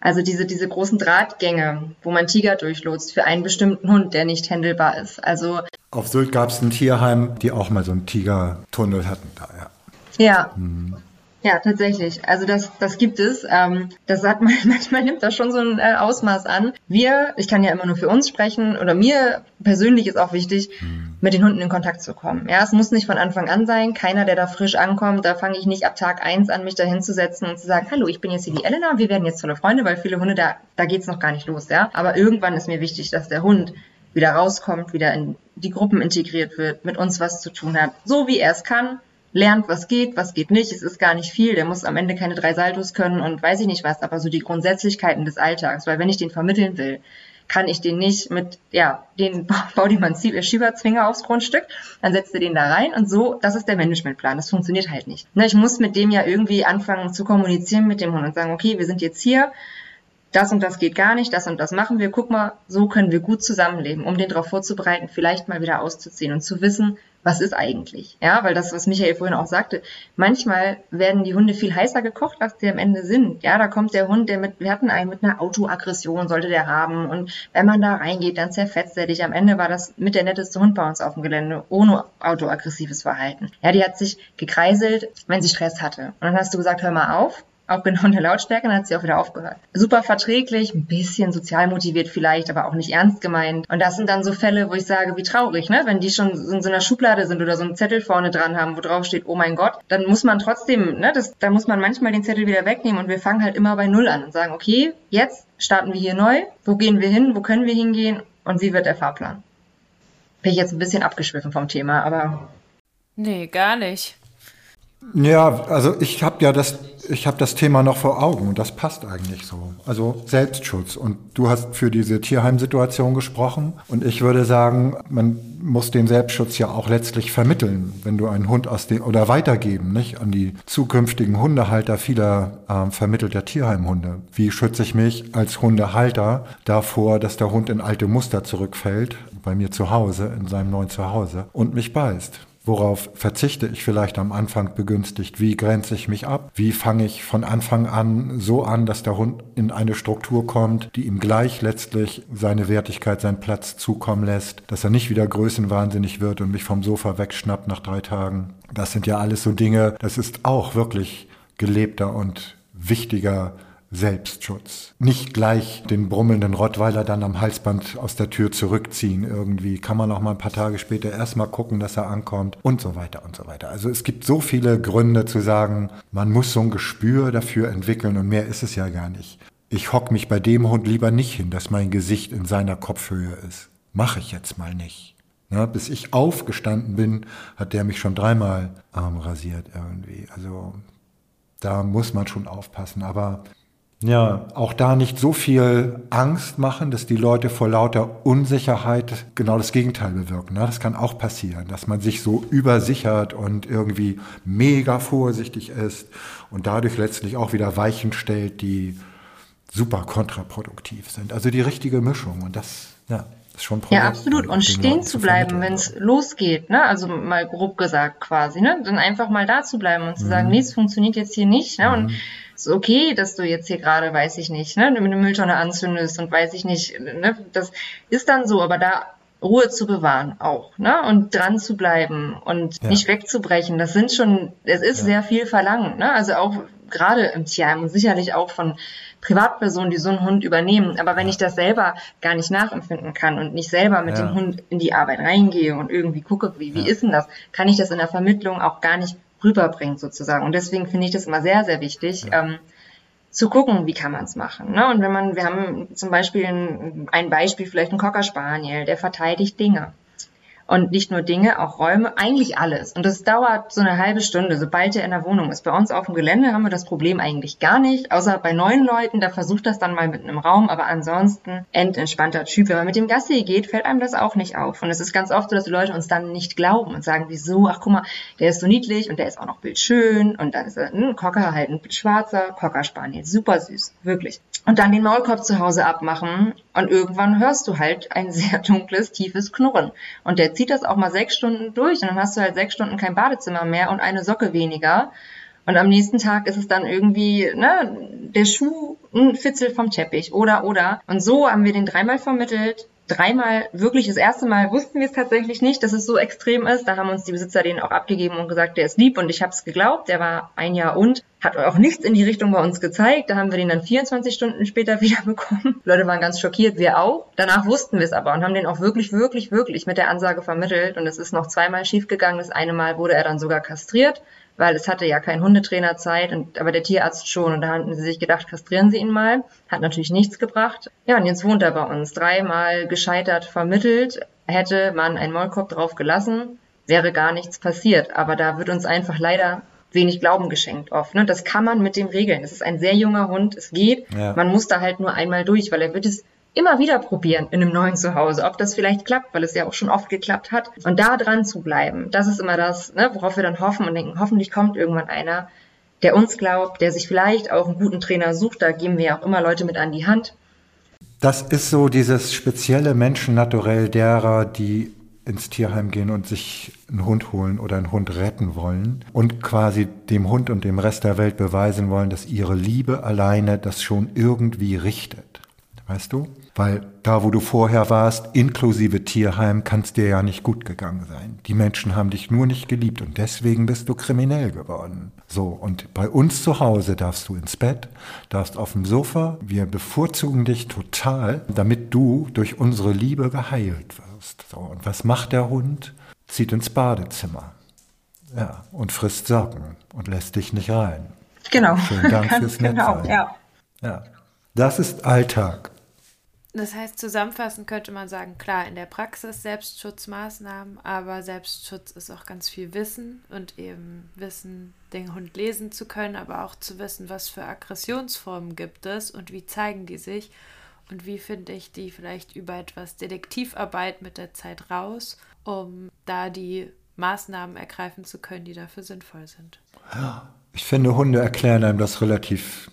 Also diese, diese großen Drahtgänge, wo man Tiger durchlotst für einen bestimmten Hund, der nicht händelbar ist. Also Auf Sylt gab es ein Tierheim, die auch mal so einen Tigertunnel hatten da, ja. Ja. Mhm. Ja, tatsächlich. Also das, das gibt es. Ähm, das hat man, manchmal nimmt das schon so ein äh, Ausmaß an. Wir, ich kann ja immer nur für uns sprechen, oder mir persönlich ist auch wichtig, hm. mit den Hunden in Kontakt zu kommen. Ja, es muss nicht von Anfang an sein. Keiner, der da frisch ankommt, da fange ich nicht ab Tag eins an, mich da hinzusetzen und zu sagen, hallo, ich bin jetzt hier die Elena, wir werden jetzt tolle Freunde, weil viele Hunde, da, da geht's noch gar nicht los, ja. Aber irgendwann ist mir wichtig, dass der Hund wieder rauskommt, wieder in die Gruppen integriert wird, mit uns was zu tun hat, so wie er es kann, lernt, was geht, was geht nicht. Es ist gar nicht viel. Der muss am Ende keine drei Saltos können und weiß ich nicht was, aber so die Grundsätzlichkeiten des Alltags. Weil wenn ich den vermitteln will, kann ich den nicht mit, ja, den bau die man Schieberzwinger aufs Grundstück, dann setzt er den da rein und so, das ist der Managementplan. Das funktioniert halt nicht. Ne, ich muss mit dem ja irgendwie anfangen zu kommunizieren mit dem Hund und sagen, okay, wir sind jetzt hier, das und das geht gar nicht, das und das machen wir, guck mal, so können wir gut zusammenleben, um den darauf vorzubereiten, vielleicht mal wieder auszuziehen und zu wissen, was ist eigentlich? Ja, weil das, was Michael vorhin auch sagte, manchmal werden die Hunde viel heißer gekocht, als die am Ende sind. Ja, da kommt der Hund, der mit, wir hatten einen mit einer Autoaggression, sollte der haben. Und wenn man da reingeht, dann zerfetzt er dich. Am Ende war das mit der netteste Hund bei uns auf dem Gelände, ohne autoaggressives Verhalten. Ja, die hat sich gekreiselt, wenn sie Stress hatte. Und dann hast du gesagt, hör mal auf, auch genau in der Lautstärke, dann hat sie auch wieder aufgehört. Super verträglich, ein bisschen sozial motiviert vielleicht, aber auch nicht ernst gemeint. Und das sind dann so Fälle, wo ich sage, wie traurig, ne? Wenn die schon in so einer Schublade sind oder so einen Zettel vorne dran haben, wo drauf steht, oh mein Gott, dann muss man trotzdem, ne, das, da muss man manchmal den Zettel wieder wegnehmen und wir fangen halt immer bei Null an und sagen, okay, jetzt starten wir hier neu, wo gehen wir hin, wo können wir hingehen und wie wird der Fahrplan? Bin ich jetzt ein bisschen abgeschwiffen vom Thema, aber. Nee, gar nicht. Ja, also ich habe ja das, ich habe das Thema noch vor Augen und das passt eigentlich so. Also Selbstschutz. Und du hast für diese Tierheimsituation gesprochen und ich würde sagen, man muss den Selbstschutz ja auch letztlich vermitteln, wenn du einen Hund aus dem oder weitergeben, nicht an die zukünftigen Hundehalter vieler äh, vermittelter Tierheimhunde. Wie schütze ich mich als Hundehalter davor, dass der Hund in alte Muster zurückfällt, bei mir zu Hause, in seinem neuen Zuhause und mich beißt? Worauf verzichte ich vielleicht am Anfang begünstigt? Wie grenze ich mich ab? Wie fange ich von Anfang an so an, dass der Hund in eine Struktur kommt, die ihm gleich letztlich seine Wertigkeit, seinen Platz zukommen lässt, dass er nicht wieder größenwahnsinnig wird und mich vom Sofa wegschnappt nach drei Tagen? Das sind ja alles so Dinge, das ist auch wirklich gelebter und wichtiger Selbstschutz. Nicht gleich den brummelnden Rottweiler dann am Halsband aus der Tür zurückziehen irgendwie. Kann man auch mal ein paar Tage später erstmal gucken, dass er ankommt und so weiter und so weiter. Also es gibt so viele Gründe zu sagen, man muss so ein Gespür dafür entwickeln und mehr ist es ja gar nicht. Ich hock mich bei dem Hund lieber nicht hin, dass mein Gesicht in seiner Kopfhöhe ist. Mache ich jetzt mal nicht. Na, bis ich aufgestanden bin, hat der mich schon dreimal arm rasiert irgendwie. Also da muss man schon aufpassen. Aber ja, auch da nicht so viel Angst machen, dass die Leute vor lauter Unsicherheit genau das Gegenteil bewirken. Das kann auch passieren, dass man sich so übersichert und irgendwie mega vorsichtig ist und dadurch letztlich auch wieder Weichen stellt, die super kontraproduktiv sind. Also die richtige Mischung und das, ja. Ist schon ja, absolut. Und stehen zu bleiben, wenn es losgeht, ne? Also mal grob gesagt quasi, ne? Dann einfach mal da zu bleiben und zu mhm. sagen, nee, es funktioniert jetzt hier nicht, ne? Und mhm ist okay, dass du jetzt hier gerade, weiß ich nicht, ne, eine Mülltonne anzündest und weiß ich nicht, ne, das ist dann so, aber da Ruhe zu bewahren auch, ne, und dran zu bleiben und ja. nicht wegzubrechen, das sind schon, es ist ja. sehr viel verlangt, ne, also auch gerade im Tierheim und sicherlich auch von Privatpersonen, die so einen Hund übernehmen. Aber wenn ich das selber gar nicht nachempfinden kann und nicht selber mit ja. dem Hund in die Arbeit reingehe und irgendwie gucke, wie, wie ist denn das, kann ich das in der Vermittlung auch gar nicht rüberbringt sozusagen. Und deswegen finde ich das immer sehr, sehr wichtig, ja. ähm, zu gucken, wie kann man es machen. Ne? Und wenn man, wir haben zum Beispiel ein, ein Beispiel, vielleicht ein Cocker Spaniel, der verteidigt Dinge. Und nicht nur Dinge, auch Räume, eigentlich alles. Und das dauert so eine halbe Stunde, sobald er in der Wohnung ist. Bei uns auf dem Gelände haben wir das Problem eigentlich gar nicht, außer bei neuen Leuten, da versucht das dann mal mit einem Raum, aber ansonsten endentspannter Typ. Wenn man mit dem Gassi geht, fällt einem das auch nicht auf. Und es ist ganz oft so, dass die Leute uns dann nicht glauben und sagen, wieso, ach guck mal, der ist so niedlich und der ist auch noch bildschön und dann ist er ein Cocker halt ein schwarzer Cocker Spaniel, super süß, wirklich. Und dann den Maulkorb zu Hause abmachen und irgendwann hörst du halt ein sehr dunkles, tiefes Knurren. Und der zieht das auch mal sechs Stunden durch und dann hast du halt sechs Stunden kein Badezimmer mehr und eine Socke weniger. Und am nächsten Tag ist es dann irgendwie, ne, der Schuh, ein Fitzel vom Teppich oder, oder. Und so haben wir den dreimal vermittelt dreimal, wirklich das erste Mal wussten wir es tatsächlich nicht, dass es so extrem ist. Da haben uns die Besitzer den auch abgegeben und gesagt, der ist lieb und ich habe es geglaubt. Der war ein Jahr und hat auch nichts in die Richtung bei uns gezeigt. Da haben wir den dann 24 Stunden später wieder bekommen. Die Leute waren ganz schockiert, wir auch. Danach wussten wir es aber und haben den auch wirklich, wirklich, wirklich mit der Ansage vermittelt. Und es ist noch zweimal schiefgegangen. Das eine Mal wurde er dann sogar kastriert weil es hatte ja kein Hundetrainer Zeit, und, aber der Tierarzt schon. Und da hatten sie sich gedacht, kastrieren sie ihn mal. Hat natürlich nichts gebracht. Ja, und jetzt wohnt er bei uns. Dreimal gescheitert vermittelt. Hätte man einen Maulkorb drauf gelassen, wäre gar nichts passiert. Aber da wird uns einfach leider wenig Glauben geschenkt oft. Ne? Das kann man mit dem regeln. Es ist ein sehr junger Hund, es geht. Ja. Man muss da halt nur einmal durch, weil er wird es immer wieder probieren in einem neuen Zuhause, ob das vielleicht klappt, weil es ja auch schon oft geklappt hat. Und da dran zu bleiben, das ist immer das, ne, worauf wir dann hoffen und denken, hoffentlich kommt irgendwann einer, der uns glaubt, der sich vielleicht auch einen guten Trainer sucht. Da geben wir ja auch immer Leute mit an die Hand. Das ist so dieses spezielle Menschennaturell derer, die ins Tierheim gehen und sich einen Hund holen oder einen Hund retten wollen und quasi dem Hund und dem Rest der Welt beweisen wollen, dass ihre Liebe alleine das schon irgendwie richtet. Weißt du? Weil da, wo du vorher warst, inklusive Tierheim, kann es dir ja nicht gut gegangen sein. Die Menschen haben dich nur nicht geliebt und deswegen bist du kriminell geworden. So, und bei uns zu Hause darfst du ins Bett, darfst auf dem Sofa. Wir bevorzugen dich total, damit du durch unsere Liebe geheilt wirst. So, und was macht der Hund? Zieht ins Badezimmer. Ja, und frisst Socken und lässt dich nicht rein. Genau. Schönen Dank fürs genau, Netzwerk. ja. Ja. Das ist Alltag. Das heißt, zusammenfassend könnte man sagen, klar, in der Praxis Selbstschutzmaßnahmen, aber Selbstschutz ist auch ganz viel Wissen und eben Wissen, den Hund lesen zu können, aber auch zu wissen, was für Aggressionsformen gibt es und wie zeigen die sich und wie finde ich die vielleicht über etwas Detektivarbeit mit der Zeit raus, um da die Maßnahmen ergreifen zu können, die dafür sinnvoll sind. Ich finde, Hunde erklären einem das relativ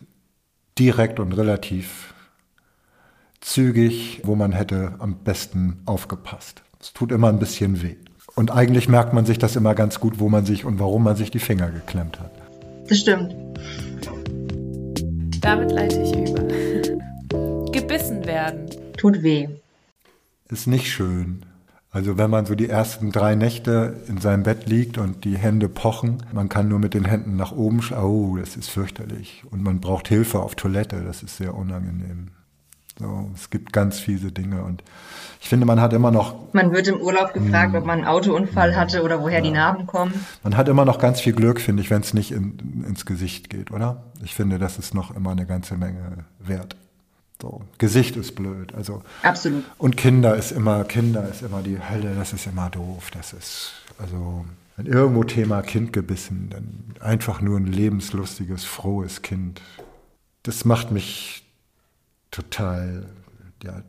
direkt und relativ zügig, wo man hätte am besten aufgepasst. Es tut immer ein bisschen weh. Und eigentlich merkt man sich das immer ganz gut, wo man sich und warum man sich die Finger geklemmt hat. Das stimmt. Damit leite ich über. Gebissen werden. Tut weh. Ist nicht schön. Also wenn man so die ersten drei Nächte in seinem Bett liegt und die Hände pochen, man kann nur mit den Händen nach oben schauen, oh, das ist fürchterlich. Und man braucht Hilfe auf Toilette, das ist sehr unangenehm. So, es gibt ganz fiese Dinge und ich finde, man hat immer noch. Man wird im Urlaub gefragt, ob man einen Autounfall hatte oder woher die Narben kommen. Man hat immer noch ganz viel Glück, finde ich, wenn es nicht in, ins Gesicht geht, oder? Ich finde, das ist noch immer eine ganze Menge wert. So, Gesicht ist blöd, also. Absolut. Und Kinder ist immer, Kinder ist immer die Hölle, das ist immer doof, das ist, also, wenn irgendwo Thema Kind gebissen, dann einfach nur ein lebenslustiges, frohes Kind. Das macht mich total ja,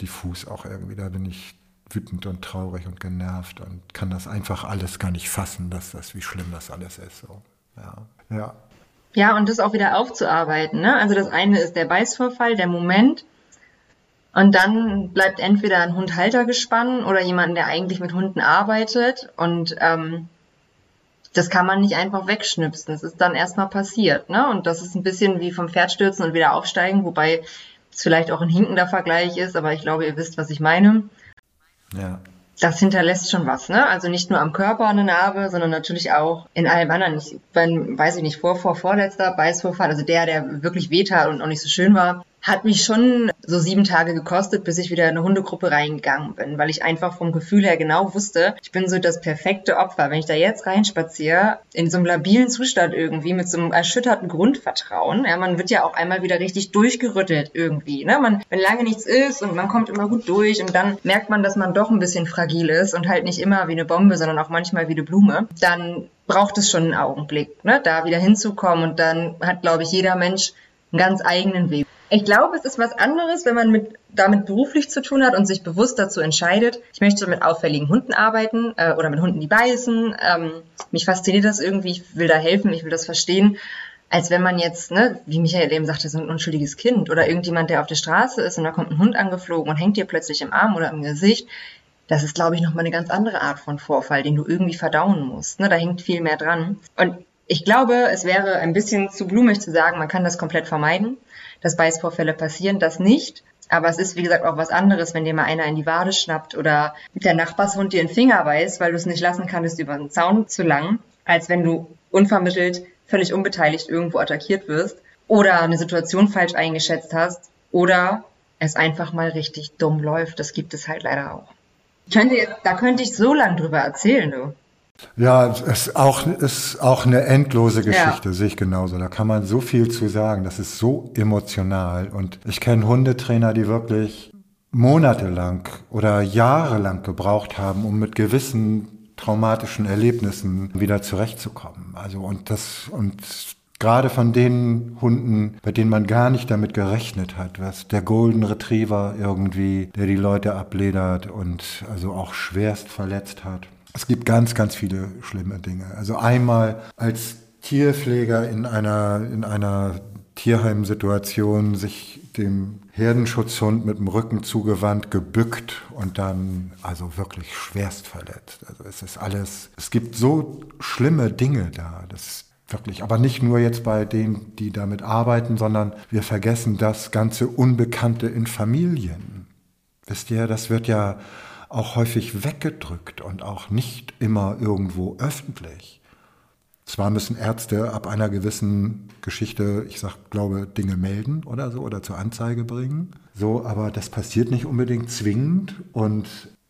diffus auch irgendwie. Da bin ich wütend und traurig und genervt und kann das einfach alles gar nicht fassen, dass das, wie schlimm das alles ist. So. Ja. ja. Ja, und das auch wieder aufzuarbeiten. Ne? Also das eine ist der Beißvorfall, der Moment. Und dann bleibt entweder ein Hundhalter gespannt oder jemand, der eigentlich mit Hunden arbeitet. Und ähm, das kann man nicht einfach wegschnipsen. Das ist dann erstmal passiert. Ne? Und das ist ein bisschen wie vom Pferd stürzen und wieder aufsteigen, wobei es vielleicht auch ein hinkender Vergleich ist, aber ich glaube, ihr wisst, was ich meine. Ja. Das hinterlässt schon was, ne? Also nicht nur am Körper eine Narbe, sondern natürlich auch in allem anderen. Ich bin, weiß ich nicht, vor, vor, vorletzter Beißvorfall, also der, der wirklich wehtat und auch nicht so schön war, hat mich schon so sieben Tage gekostet, bis ich wieder in eine Hundegruppe reingegangen bin, weil ich einfach vom Gefühl her genau wusste, ich bin so das perfekte Opfer. Wenn ich da jetzt reinspaziere, in so einem labilen Zustand irgendwie, mit so einem erschütterten Grundvertrauen, ja, man wird ja auch einmal wieder richtig durchgerüttelt irgendwie, ne? Man, wenn lange nichts ist und man kommt immer gut durch und dann merkt man, dass man doch ein bisschen fragil ist und halt nicht immer wie eine Bombe, sondern auch manchmal wie eine Blume, dann braucht es schon einen Augenblick, ne, da wieder hinzukommen und dann hat, glaube ich, jeder Mensch einen ganz eigenen Weg. Ich glaube, es ist was anderes, wenn man mit, damit beruflich zu tun hat und sich bewusst dazu entscheidet, ich möchte mit auffälligen Hunden arbeiten äh, oder mit Hunden, die beißen. Ähm, mich fasziniert das irgendwie, ich will da helfen, ich will das verstehen. Als wenn man jetzt, ne, wie Michael eben sagte, so ein unschuldiges Kind oder irgendjemand, der auf der Straße ist und da kommt ein Hund angeflogen und hängt dir plötzlich im Arm oder im Gesicht. Das ist, glaube ich, nochmal eine ganz andere Art von Vorfall, den du irgendwie verdauen musst. Ne? Da hängt viel mehr dran. Und ich glaube, es wäre ein bisschen zu blumig zu sagen, man kann das komplett vermeiden dass Beißvorfälle passieren, das nicht. Aber es ist, wie gesagt, auch was anderes, wenn dir mal einer in die Wade schnappt oder der Nachbarshund dir in den Finger beißt, weil du es nicht lassen kannst, über den Zaun zu langen, als wenn du unvermittelt, völlig unbeteiligt irgendwo attackiert wirst oder eine Situation falsch eingeschätzt hast oder es einfach mal richtig dumm läuft. Das gibt es halt leider auch. Könnte, da könnte ich so lang drüber erzählen, du. Ja, es ist auch, ist auch eine endlose Geschichte, ja. sehe ich genauso. Da kann man so viel zu sagen. Das ist so emotional. Und ich kenne Hundetrainer, die wirklich monatelang oder jahrelang gebraucht haben, um mit gewissen traumatischen Erlebnissen wieder zurechtzukommen. Also und das und gerade von den Hunden, bei denen man gar nicht damit gerechnet hat, was der Golden Retriever irgendwie, der die Leute abledert und also auch schwerst verletzt hat. Es gibt ganz, ganz viele schlimme Dinge. Also einmal als Tierpfleger in einer, in einer Tierheimsituation sich dem Herdenschutzhund mit dem Rücken zugewandt, gebückt und dann also wirklich schwerst verletzt. Also es ist alles, es gibt so schlimme Dinge da. Das Wirklich. Aber nicht nur jetzt bei denen, die damit arbeiten, sondern wir vergessen das ganze Unbekannte in Familien. Wisst ihr, das wird ja auch häufig weggedrückt und auch nicht immer irgendwo öffentlich. Zwar müssen Ärzte ab einer gewissen Geschichte, ich sag, glaube, Dinge melden oder so oder zur Anzeige bringen. So, aber das passiert nicht unbedingt zwingend und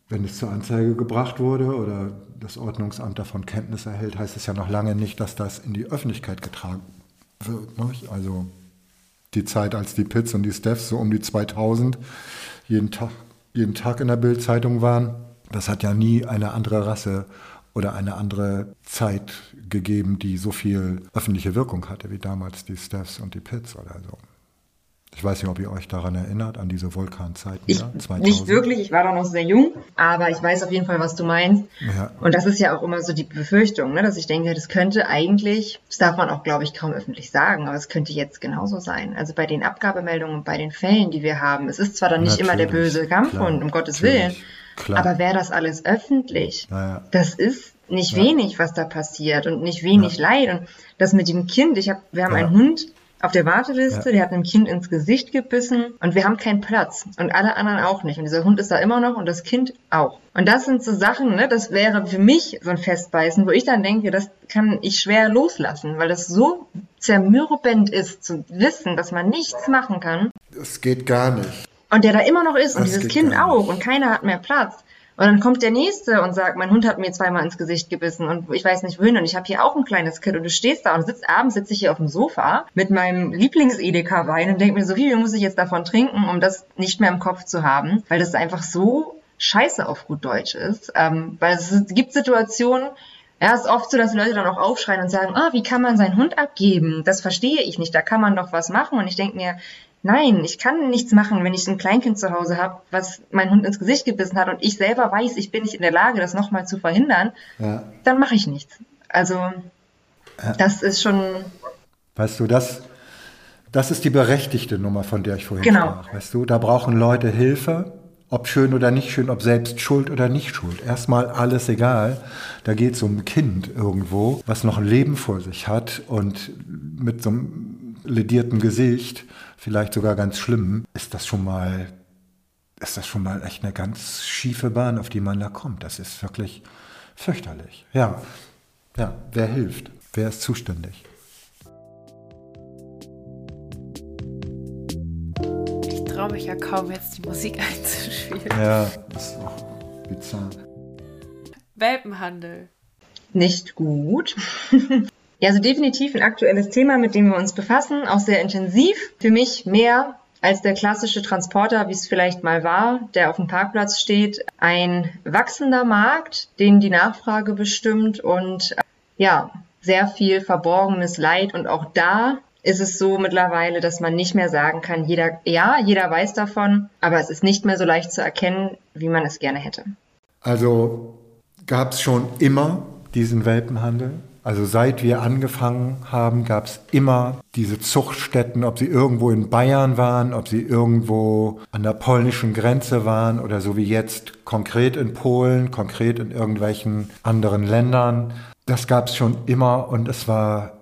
wenn es zur Anzeige gebracht wurde oder das Ordnungsamt davon Kenntnis erhält, heißt es ja noch lange nicht, dass das in die Öffentlichkeit getragen wird. Also die Zeit, als die Pits und die Steffs so um die 2000 jeden Tag, jeden Tag in der Bildzeitung waren, das hat ja nie eine andere Rasse oder eine andere Zeit gegeben, die so viel öffentliche Wirkung hatte wie damals die Steffs und die Pits oder so. Ich weiß nicht, ob ihr euch daran erinnert, an diese Vulkanzeiten. Ich, da, 2000. Nicht wirklich, ich war da noch sehr jung, aber ich weiß auf jeden Fall, was du meinst. Ja. Und das ist ja auch immer so die Befürchtung, ne, dass ich denke, das könnte eigentlich, das darf man auch, glaube ich, kaum öffentlich sagen, aber es könnte jetzt genauso sein. Also bei den Abgabemeldungen und bei den Fällen, die wir haben, es ist zwar dann nicht Natürlich, immer der böse Kampfhund, um Gottes Willen, klar. aber wäre das alles öffentlich, Naja. das ist nicht Ja. wenig, was da passiert und nicht wenig Leid. Und das mit dem Kind, ich hab, wir haben Ja. einen Hund auf der Warteliste, Ja. der hat einem Kind ins Gesicht gebissen und wir haben keinen Platz und alle anderen auch nicht. Und dieser Hund ist da immer noch und das Kind auch. Und das sind so Sachen, ne, das wäre für mich so ein Festbeißen, wo ich dann denke, das kann ich schwer loslassen, weil das so zermürbend ist, zu wissen, dass man nichts machen kann Es geht gar nicht. und der da immer noch ist und Das dieses geht Kind auch und keiner hat mehr Platz. Und dann kommt der Nächste und sagt, mein Hund hat mir zweimal ins Gesicht gebissen und ich weiß nicht wohin und ich habe hier auch ein kleines Kind und du stehst da und sitzt abends sitze ich hier auf dem Sofa mit meinem Lieblings-Edeka-Wein und denke mir so, wie viel muss ich jetzt davon trinken, um das nicht mehr im Kopf zu haben, weil das einfach so scheiße auf gut Deutsch ist. Ähm, weil es gibt Situationen, ja, es ist oft so, dass die Leute dann auch aufschreien und sagen, ah, wie kann man seinen Hund abgeben? Das verstehe ich nicht, da kann man doch was machen. Und ich denke mir, nein, ich kann nichts machen, wenn ich ein Kleinkind zu Hause habe, was mein Hund ins Gesicht gebissen hat und ich selber weiß, ich bin nicht in der Lage, das nochmal zu verhindern, Ja. dann mache ich nichts. Also, das ist schon, Weißt du, das, das ist die berechtigte Nummer, von der ich vorhin Genau. sprach. Weißt du, da brauchen Leute Hilfe, ob schön oder nicht schön, ob selbst schuld oder nicht schuld. Erstmal alles egal. Da geht es um ein Kind irgendwo, was noch ein Leben vor sich hat und mit so einem ledierten Gesicht, vielleicht sogar ganz schlimm, ist das schon mal, ist das schon mal echt eine ganz schiefe Bahn, auf die man da kommt. Das ist wirklich fürchterlich. Ja, ja, wer hilft? Wer ist zuständig? Ich traue mich ja kaum, jetzt die Musik einzuspielen. Ja, das ist auch bizarr. Welpenhandel. nicht gut. ja, also definitiv ein aktuelles Thema, mit dem wir uns befassen, auch sehr intensiv. Für mich mehr als der klassische Transporter, wie es vielleicht mal war, der auf dem Parkplatz steht. Ein wachsender Markt, den die Nachfrage bestimmt und äh, ja, sehr viel verborgenes Leid. Und auch da ist es so mittlerweile, dass man nicht mehr sagen kann, jeder, ja, jeder weiß davon, aber es ist nicht mehr so leicht zu erkennen, wie man es gerne hätte. Also gab es schon immer diesen Welpenhandel. Also seit wir angefangen haben, gab es immer diese Zuchtstätten, ob sie irgendwo in Bayern waren, ob sie irgendwo an der polnischen Grenze waren oder so wie jetzt konkret in Polen, konkret in irgendwelchen anderen Ländern. Das gab es schon immer und es war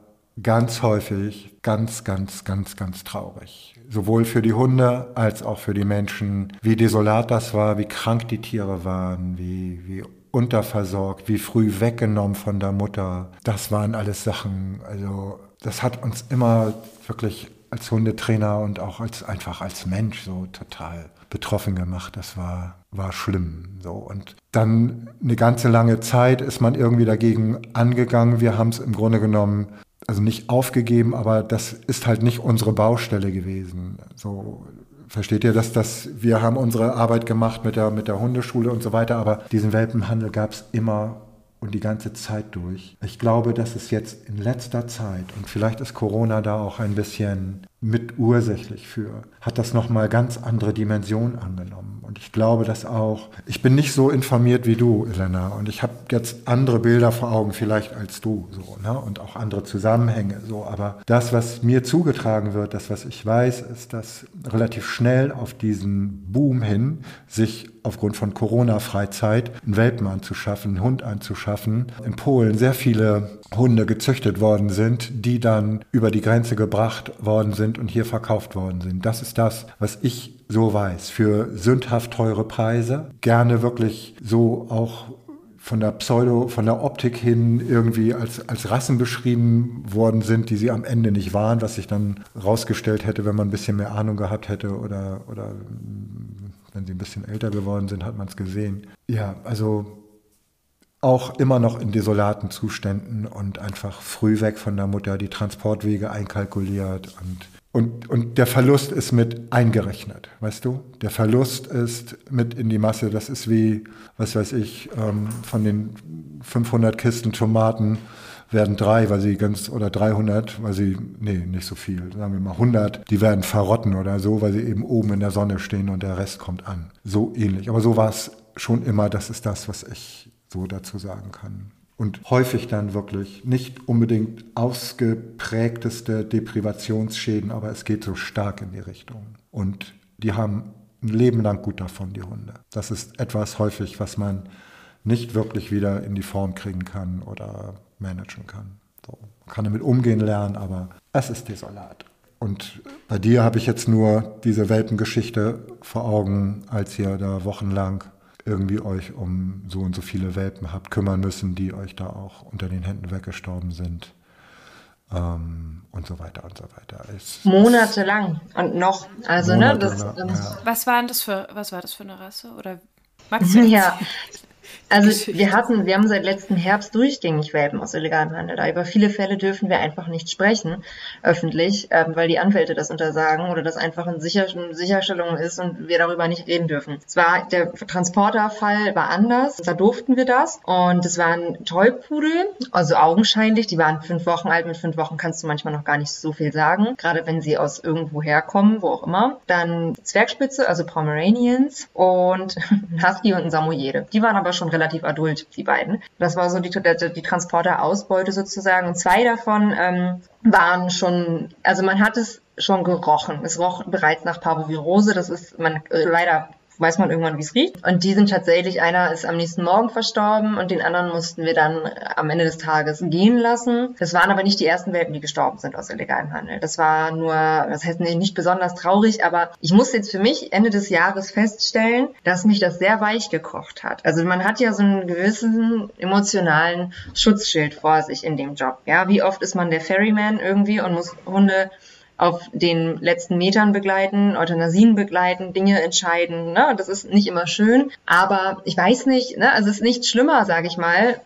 ganz häufig ganz, ganz, ganz, ganz traurig. Sowohl für die Hunde als auch für die Menschen, wie desolat das war, wie krank die Tiere waren, wie, wie unterversorgt, wie früh weggenommen von der Mutter. Das waren alles Sachen, also das hat uns immer wirklich als Hundetrainer und auch als einfach als Mensch so total betroffen gemacht. Das war, war schlimm. So. Und dann eine ganze lange Zeit ist man irgendwie dagegen angegangen. Wir haben es im Grunde genommen also nicht aufgegeben, aber das ist halt nicht unsere Baustelle gewesen. So versteht ihr, dass das wir haben unsere Arbeit gemacht mit der mit der Hundeschule und so weiter, aber diesen Welpenhandel gab es immer und die ganze Zeit durch. Ich glaube, dass es jetzt in letzter Zeit und vielleicht ist Corona da auch ein bisschen mit ursächlich für, hat das nochmal ganz andere Dimensionen angenommen. Und ich glaube, dass auch, ich bin nicht so informiert wie du, Elena, und ich habe jetzt andere Bilder vor Augen vielleicht als du, so, ne? und auch andere Zusammenhänge, so. Aber das, was mir zugetragen wird, das, was ich weiß, ist, dass relativ schnell auf diesen Boom hin sich aufgrund von Corona-Freizeit einen Welpen anzuschaffen, einen Hund anzuschaffen, in Polen sehr viele Hunde gezüchtet worden sind, die dann über die Grenze gebracht worden sind und hier verkauft worden sind. Das ist das, was ich so weiß. Für sündhaft teure Preise. Gerne wirklich so auch von der Pseudo, von der Optik hin irgendwie als, als Rassen beschrieben worden sind, die sie am Ende nicht waren, was sich dann rausgestellt hätte, wenn man ein bisschen mehr Ahnung gehabt hätte oder, oder wenn sie ein bisschen älter geworden sind, hat man es gesehen. Ja, also auch immer noch in desolaten Zuständen und einfach früh weg von der Mutter, die Transportwege einkalkuliert und und, und der Verlust ist mit eingerechnet, weißt du? Der Verlust ist mit in die Masse. Das ist wie, was weiß ich, ähm, von den 500 Kisten Tomaten werden drei, weil sie ganz, oder 300, weil sie, nee, nicht so viel, sagen wir mal 100, die werden verrotten oder so, weil sie eben oben in der Sonne stehen und der Rest kommt an. So ähnlich. Aber so war es schon immer. Das ist das, was ich so dazu sagen kann und häufig dann wirklich nicht unbedingt ausgeprägteste Deprivationsschäden, aber es geht so stark in die Richtung. Und die haben ein Leben lang gut davon, die Hunde. Das ist etwas häufig, was man nicht wirklich wieder in die Form kriegen kann oder managen kann. So. Man kann damit umgehen lernen, aber es ist desolat. Und bei dir habe ich jetzt nur diese Welpengeschichte vor Augen, als ihr da wochenlang irgendwie euch um so und so viele Welpen habt kümmern müssen, die euch da auch unter den Händen weggestorben sind. Ähm, und so weiter und so weiter. Es, Monatelang und noch. Also, ne, das, ja. Was war das für, was war das für eine Rasse? Oder du Ja, also wir hatten, wir haben seit letzten Herbst durchgängig Welpen aus illegalem Handel. Da über viele Fälle dürfen wir einfach nicht sprechen, öffentlich, ähm, weil die Anwälte das untersagen oder das einfach eine Sicher Sicherstellung ist und wir darüber nicht reden dürfen. Es war, der Transporterfall war anders, da durften wir das und es waren Tollpudel, also augenscheinlich, die waren fünf Wochen alt, mit fünf Wochen kannst du manchmal noch gar nicht so viel sagen, gerade wenn sie aus irgendwo herkommen, wo auch immer. Dann Zwergspitze, also Pomeranians und ein Husky und ein Samoyede. Die waren aber schon relativ relativ adult, die beiden. Das war so die, die, die Transporter-Ausbeute sozusagen. Und zwei davon ähm, waren schon, also man hat es schon gerochen. Es roch bereits nach Parvovirose. Das ist man äh, leider weiß man irgendwann, wie es riecht. Und die sind tatsächlich, einer ist am nächsten Morgen verstorben und den anderen mussten wir dann am Ende des Tages gehen lassen. Das waren aber nicht die ersten Welpen, die gestorben sind aus illegalem Handel. Das war nur, das heißt nicht besonders traurig, aber ich muss jetzt für mich Ende des Jahres feststellen, dass mich das sehr weich gekocht hat. Also man hat ja so einen gewissen emotionalen Schutzschild vor sich in dem Job. Ja, wie oft ist man der Ferryman irgendwie und muss Hunde auf den letzten Metern begleiten, Euthanasien begleiten, Dinge entscheiden. Ne? Das ist nicht immer schön, aber ich weiß nicht, ne? also es ist nicht schlimmer, sage ich mal.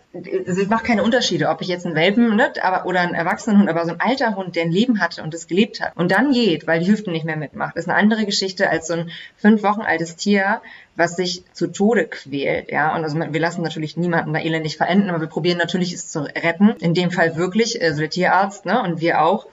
Es macht keine Unterschiede, ob ich jetzt einen Welpen ne? aber, oder einen Erwachsenenhund, aber so ein alter Hund, der ein Leben hatte und es gelebt hat und dann geht, weil die Hüften nicht mehr mitmacht, ist eine andere Geschichte als so ein fünf Wochen altes Tier, was sich zu Tode quält, ja. Und also wir lassen natürlich niemanden da elendig verenden, aber wir probieren natürlich es zu retten. In dem Fall wirklich, also der Tierarzt, ne, und wir auch.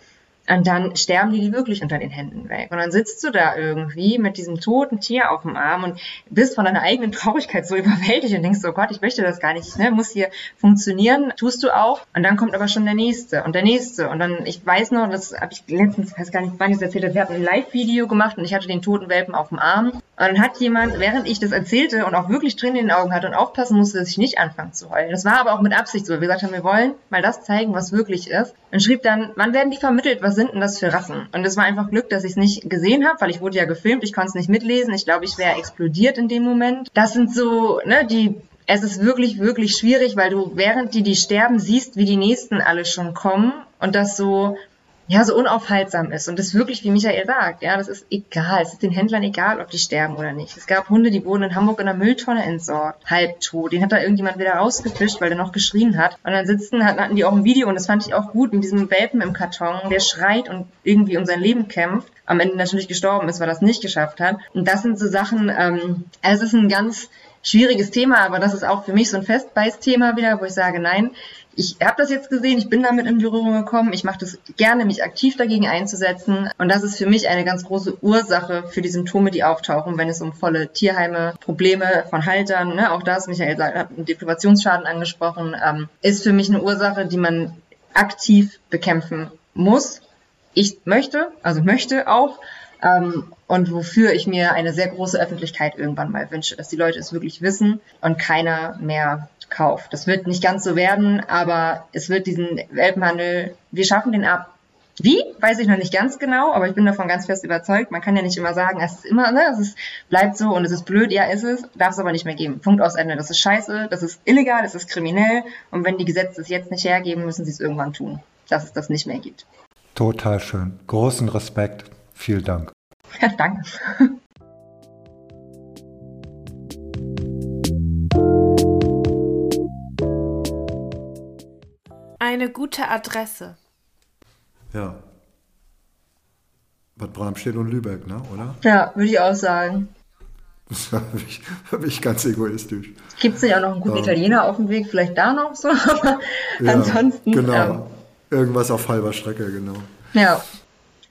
Und dann sterben die wirklich unter den Händen weg. Und dann sitzt du da irgendwie mit diesem toten Tier auf dem Arm und bist von deiner eigenen Traurigkeit so überwältigt und denkst, oh Gott, ich möchte das gar nicht, ne? muss hier funktionieren. Tust du auch. Und dann kommt aber schon der nächste und der nächste. Und dann, ich weiß noch, das habe ich letztens, weiß gar nicht, wann ich das erzählt habe, wir hatten ein Live-Video gemacht und ich hatte den toten Welpen auf dem Arm. Und dann hat jemand, während ich das erzählte und auch wirklich Tränen in den Augen hatte und aufpassen musste, dass ich nicht anfange zu heulen. Das war aber auch mit Absicht so. Wir gesagt haben, wir wollen mal das zeigen, was wirklich ist. Und schrieb dann, wann werden die vermittelt? Was sind denn das für Rassen? Und es war einfach Glück, dass ich es nicht gesehen habe, weil ich wurde ja gefilmt, ich konnte es nicht mitlesen. Ich glaube, ich wäre explodiert in dem Moment. Das sind so, ne, die es ist wirklich, wirklich schwierig, weil du während die die sterben siehst, wie die nächsten alle schon kommen und das so ja, so unaufhaltsam ist. Und das wirklich, wie Michael sagt, ja, das ist egal. Es ist den Händlern egal, ob die sterben oder nicht. Es gab Hunde, die wurden in Hamburg in einer Mülltonne entsorgt, halbtot. Den hat da irgendjemand wieder rausgefischt, weil der noch geschrien hat. Und dann sitzen, hatten die auch ein Video und das fand ich auch gut mit diesem Welpen im Karton, der schreit und irgendwie um sein Leben kämpft. Am Ende natürlich gestorben ist, weil er es nicht geschafft hat. Und das sind so Sachen, ähm, es ist ein ganz, schwieriges Thema, aber das ist auch für mich so ein Festbeißthema wieder, wo ich sage, nein, ich habe das jetzt gesehen, ich bin damit in Berührung gekommen, ich mache das gerne, mich aktiv dagegen einzusetzen. Und das ist für mich eine ganz große Ursache für die Symptome, die auftauchen, wenn es um volle Tierheime, Probleme von Haltern, ne, auch das, Michael hat einen Deprivationsschaden angesprochen, ähm, ist für mich eine Ursache, die man aktiv bekämpfen muss. Ich möchte, also möchte auch, ähm, und wofür ich mir eine sehr große Öffentlichkeit irgendwann mal wünsche, dass die Leute es wirklich wissen und keiner mehr kauft. Das wird nicht ganz so werden, aber es wird diesen Welpenhandel, wir schaffen den ab. Wie? Weiß ich noch nicht ganz genau, aber ich bin davon ganz fest überzeugt. Man kann ja nicht immer sagen, es ist immer, ne, es ist, bleibt so und es ist blöd, ja, ist es, darf es aber nicht mehr geben. Punkt aus Ende. Das ist scheiße, das ist illegal, das ist kriminell und wenn die Gesetze es jetzt nicht hergeben, müssen sie es irgendwann tun, dass es das nicht mehr gibt. Total schön. Großen Respekt. Vielen Dank. Ja, danke. Eine gute Adresse. Ja. Bad Bramstedt und Lübeck, ne? oder? Ja, würde ich auch sagen. Das habe ich, hab ich ganz egoistisch. Gibt es nicht auch noch einen guten ähm, Italiener auf dem Weg? Vielleicht da noch so? Aber ja, ansonsten. Genau. Ähm, Irgendwas auf halber Strecke, genau. Ja.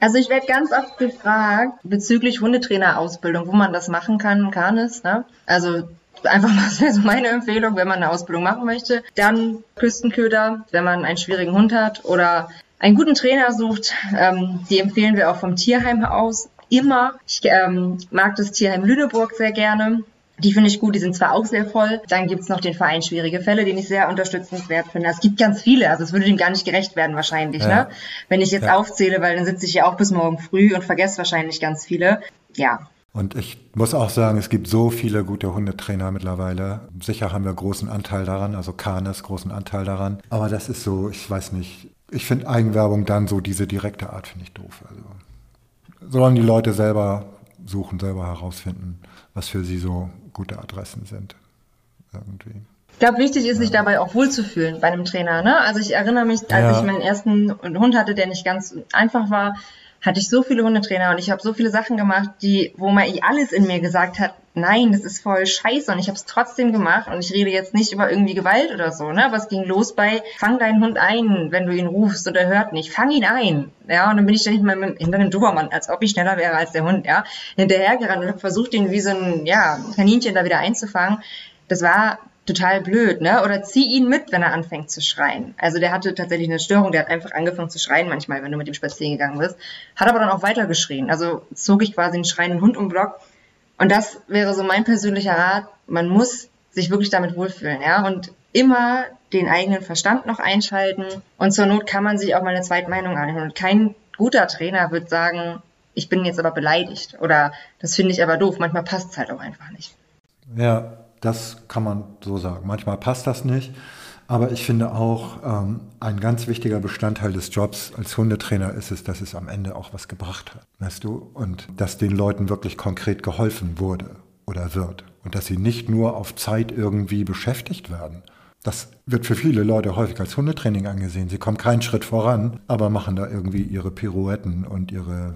Also ich werde ganz oft gefragt bezüglich Hundetrainerausbildung, wo man das machen kann, kann es. Ne? Also einfach mal, das wäre so meine Empfehlung, wenn man eine Ausbildung machen möchte. Dann Küstenköder, wenn man einen schwierigen Hund hat oder einen guten Trainer sucht. Ähm, die empfehlen wir auch vom Tierheim aus immer. Ich ähm, mag das Tierheim Lüneburg sehr gerne. Die finde ich gut, die sind zwar auch sehr voll. Dann gibt es noch den Verein Schwierige Fälle, den ich sehr unterstützenswert finde. Es gibt ganz viele, also es würde dem gar nicht gerecht werden wahrscheinlich, ja. ne? Wenn ich jetzt ja. aufzähle, weil dann sitze ich ja auch bis morgen früh und vergesse wahrscheinlich ganz viele. Ja. Und ich muss auch sagen, es gibt so viele gute Hundetrainer mittlerweile. Sicher haben wir großen Anteil daran, also Kanes großen Anteil daran. Aber das ist so, ich weiß nicht, ich finde Eigenwerbung dann so diese direkte Art finde ich doof. Also sollen die Leute selber suchen, selber herausfinden, was für sie so gute Adressen sind. Irgendwie. Ich glaube, wichtig ist, sich dabei auch wohlzufühlen bei einem Trainer. Ne? Also ich erinnere mich, als ja. ich meinen ersten Hund hatte, der nicht ganz einfach war, hatte ich so viele Hundetrainer und ich habe so viele Sachen gemacht, die, wo man alles in mir gesagt hat, nein, das ist voll scheiße und ich habe es trotzdem gemacht und ich rede jetzt nicht über irgendwie Gewalt oder so, ne? Es ging los bei, fang deinen Hund ein, wenn du ihn rufst und er hört nicht, fang ihn ein, ja? Und dann bin ich dann nicht mal hinter dem Dobermann, als ob ich schneller wäre als der Hund, ja? Hinterhergerannt und habe versucht, ihn wie so ein, ja, Kaninchen da wieder einzufangen. Das war total blöd, ne? Oder zieh ihn mit, wenn er anfängt zu schreien. Also der hatte tatsächlich eine Störung, der hat einfach angefangen zu schreien manchmal, wenn du mit ihm spazieren gegangen bist. Hat aber dann auch weiter geschrien. Also zog ich quasi einen schreienden Hund um Block. Und das wäre so mein persönlicher Rat. Man muss sich wirklich damit wohlfühlen, ja? Und immer den eigenen Verstand noch einschalten. Und zur Not kann man sich auch mal eine Zweitmeinung anhören. Und kein guter Trainer wird sagen, ich bin jetzt aber beleidigt oder das finde ich aber doof. Manchmal passt es halt auch einfach nicht. Ja, das kann man so sagen. Manchmal passt das nicht. Aber ich finde auch, ähm, ein ganz wichtiger Bestandteil des Jobs als Hundetrainer ist es, dass es am Ende auch was gebracht hat, weißt du? Und dass den Leuten wirklich konkret geholfen wurde oder wird. Und dass sie nicht nur auf Zeit irgendwie beschäftigt werden. Das wird für viele Leute häufig als Hundetraining angesehen. Sie kommen keinen Schritt voran, aber machen da irgendwie ihre Pirouetten und ihre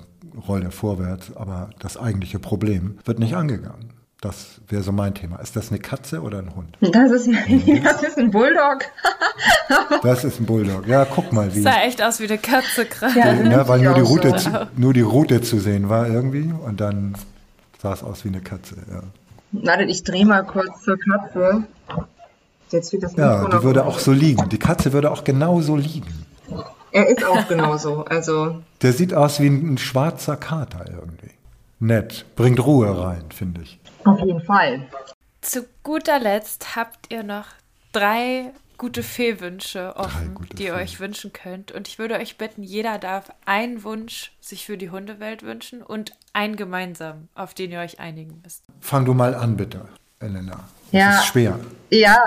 Rolle vorwärts. Aber das eigentliche Problem wird nicht angegangen. Das wäre so mein Thema. Ist das eine Katze oder ein Hund? Das ist, ein, das ist ein Bulldog. das ist ein Bulldog. Ja, guck mal, wie. Sah echt aus wie eine Katze gerade. Ja, ja, weil nur die, Route so. zu, nur die Route zu sehen war irgendwie und dann sah es aus wie eine Katze. Ja. Warte, ich drehe mal kurz zur Katze. Jetzt wird das ja, die würde auch so liegen. Die Katze würde auch genauso liegen. Er ist auch genauso. Also. Der sieht aus wie ein, ein schwarzer Kater irgendwie. Nett. Bringt Ruhe rein, finde ich. Auf jeden Fall. Zu guter Letzt habt ihr noch drei gute Fehlwünsche offen, die ihr Fee. euch wünschen könnt. Und ich würde euch bitten, jeder darf einen Wunsch sich für die Hundewelt wünschen und einen gemeinsam, auf den ihr euch einigen müsst. Fang du mal an, bitte, Elena. Das ja, ist schwer. Ja,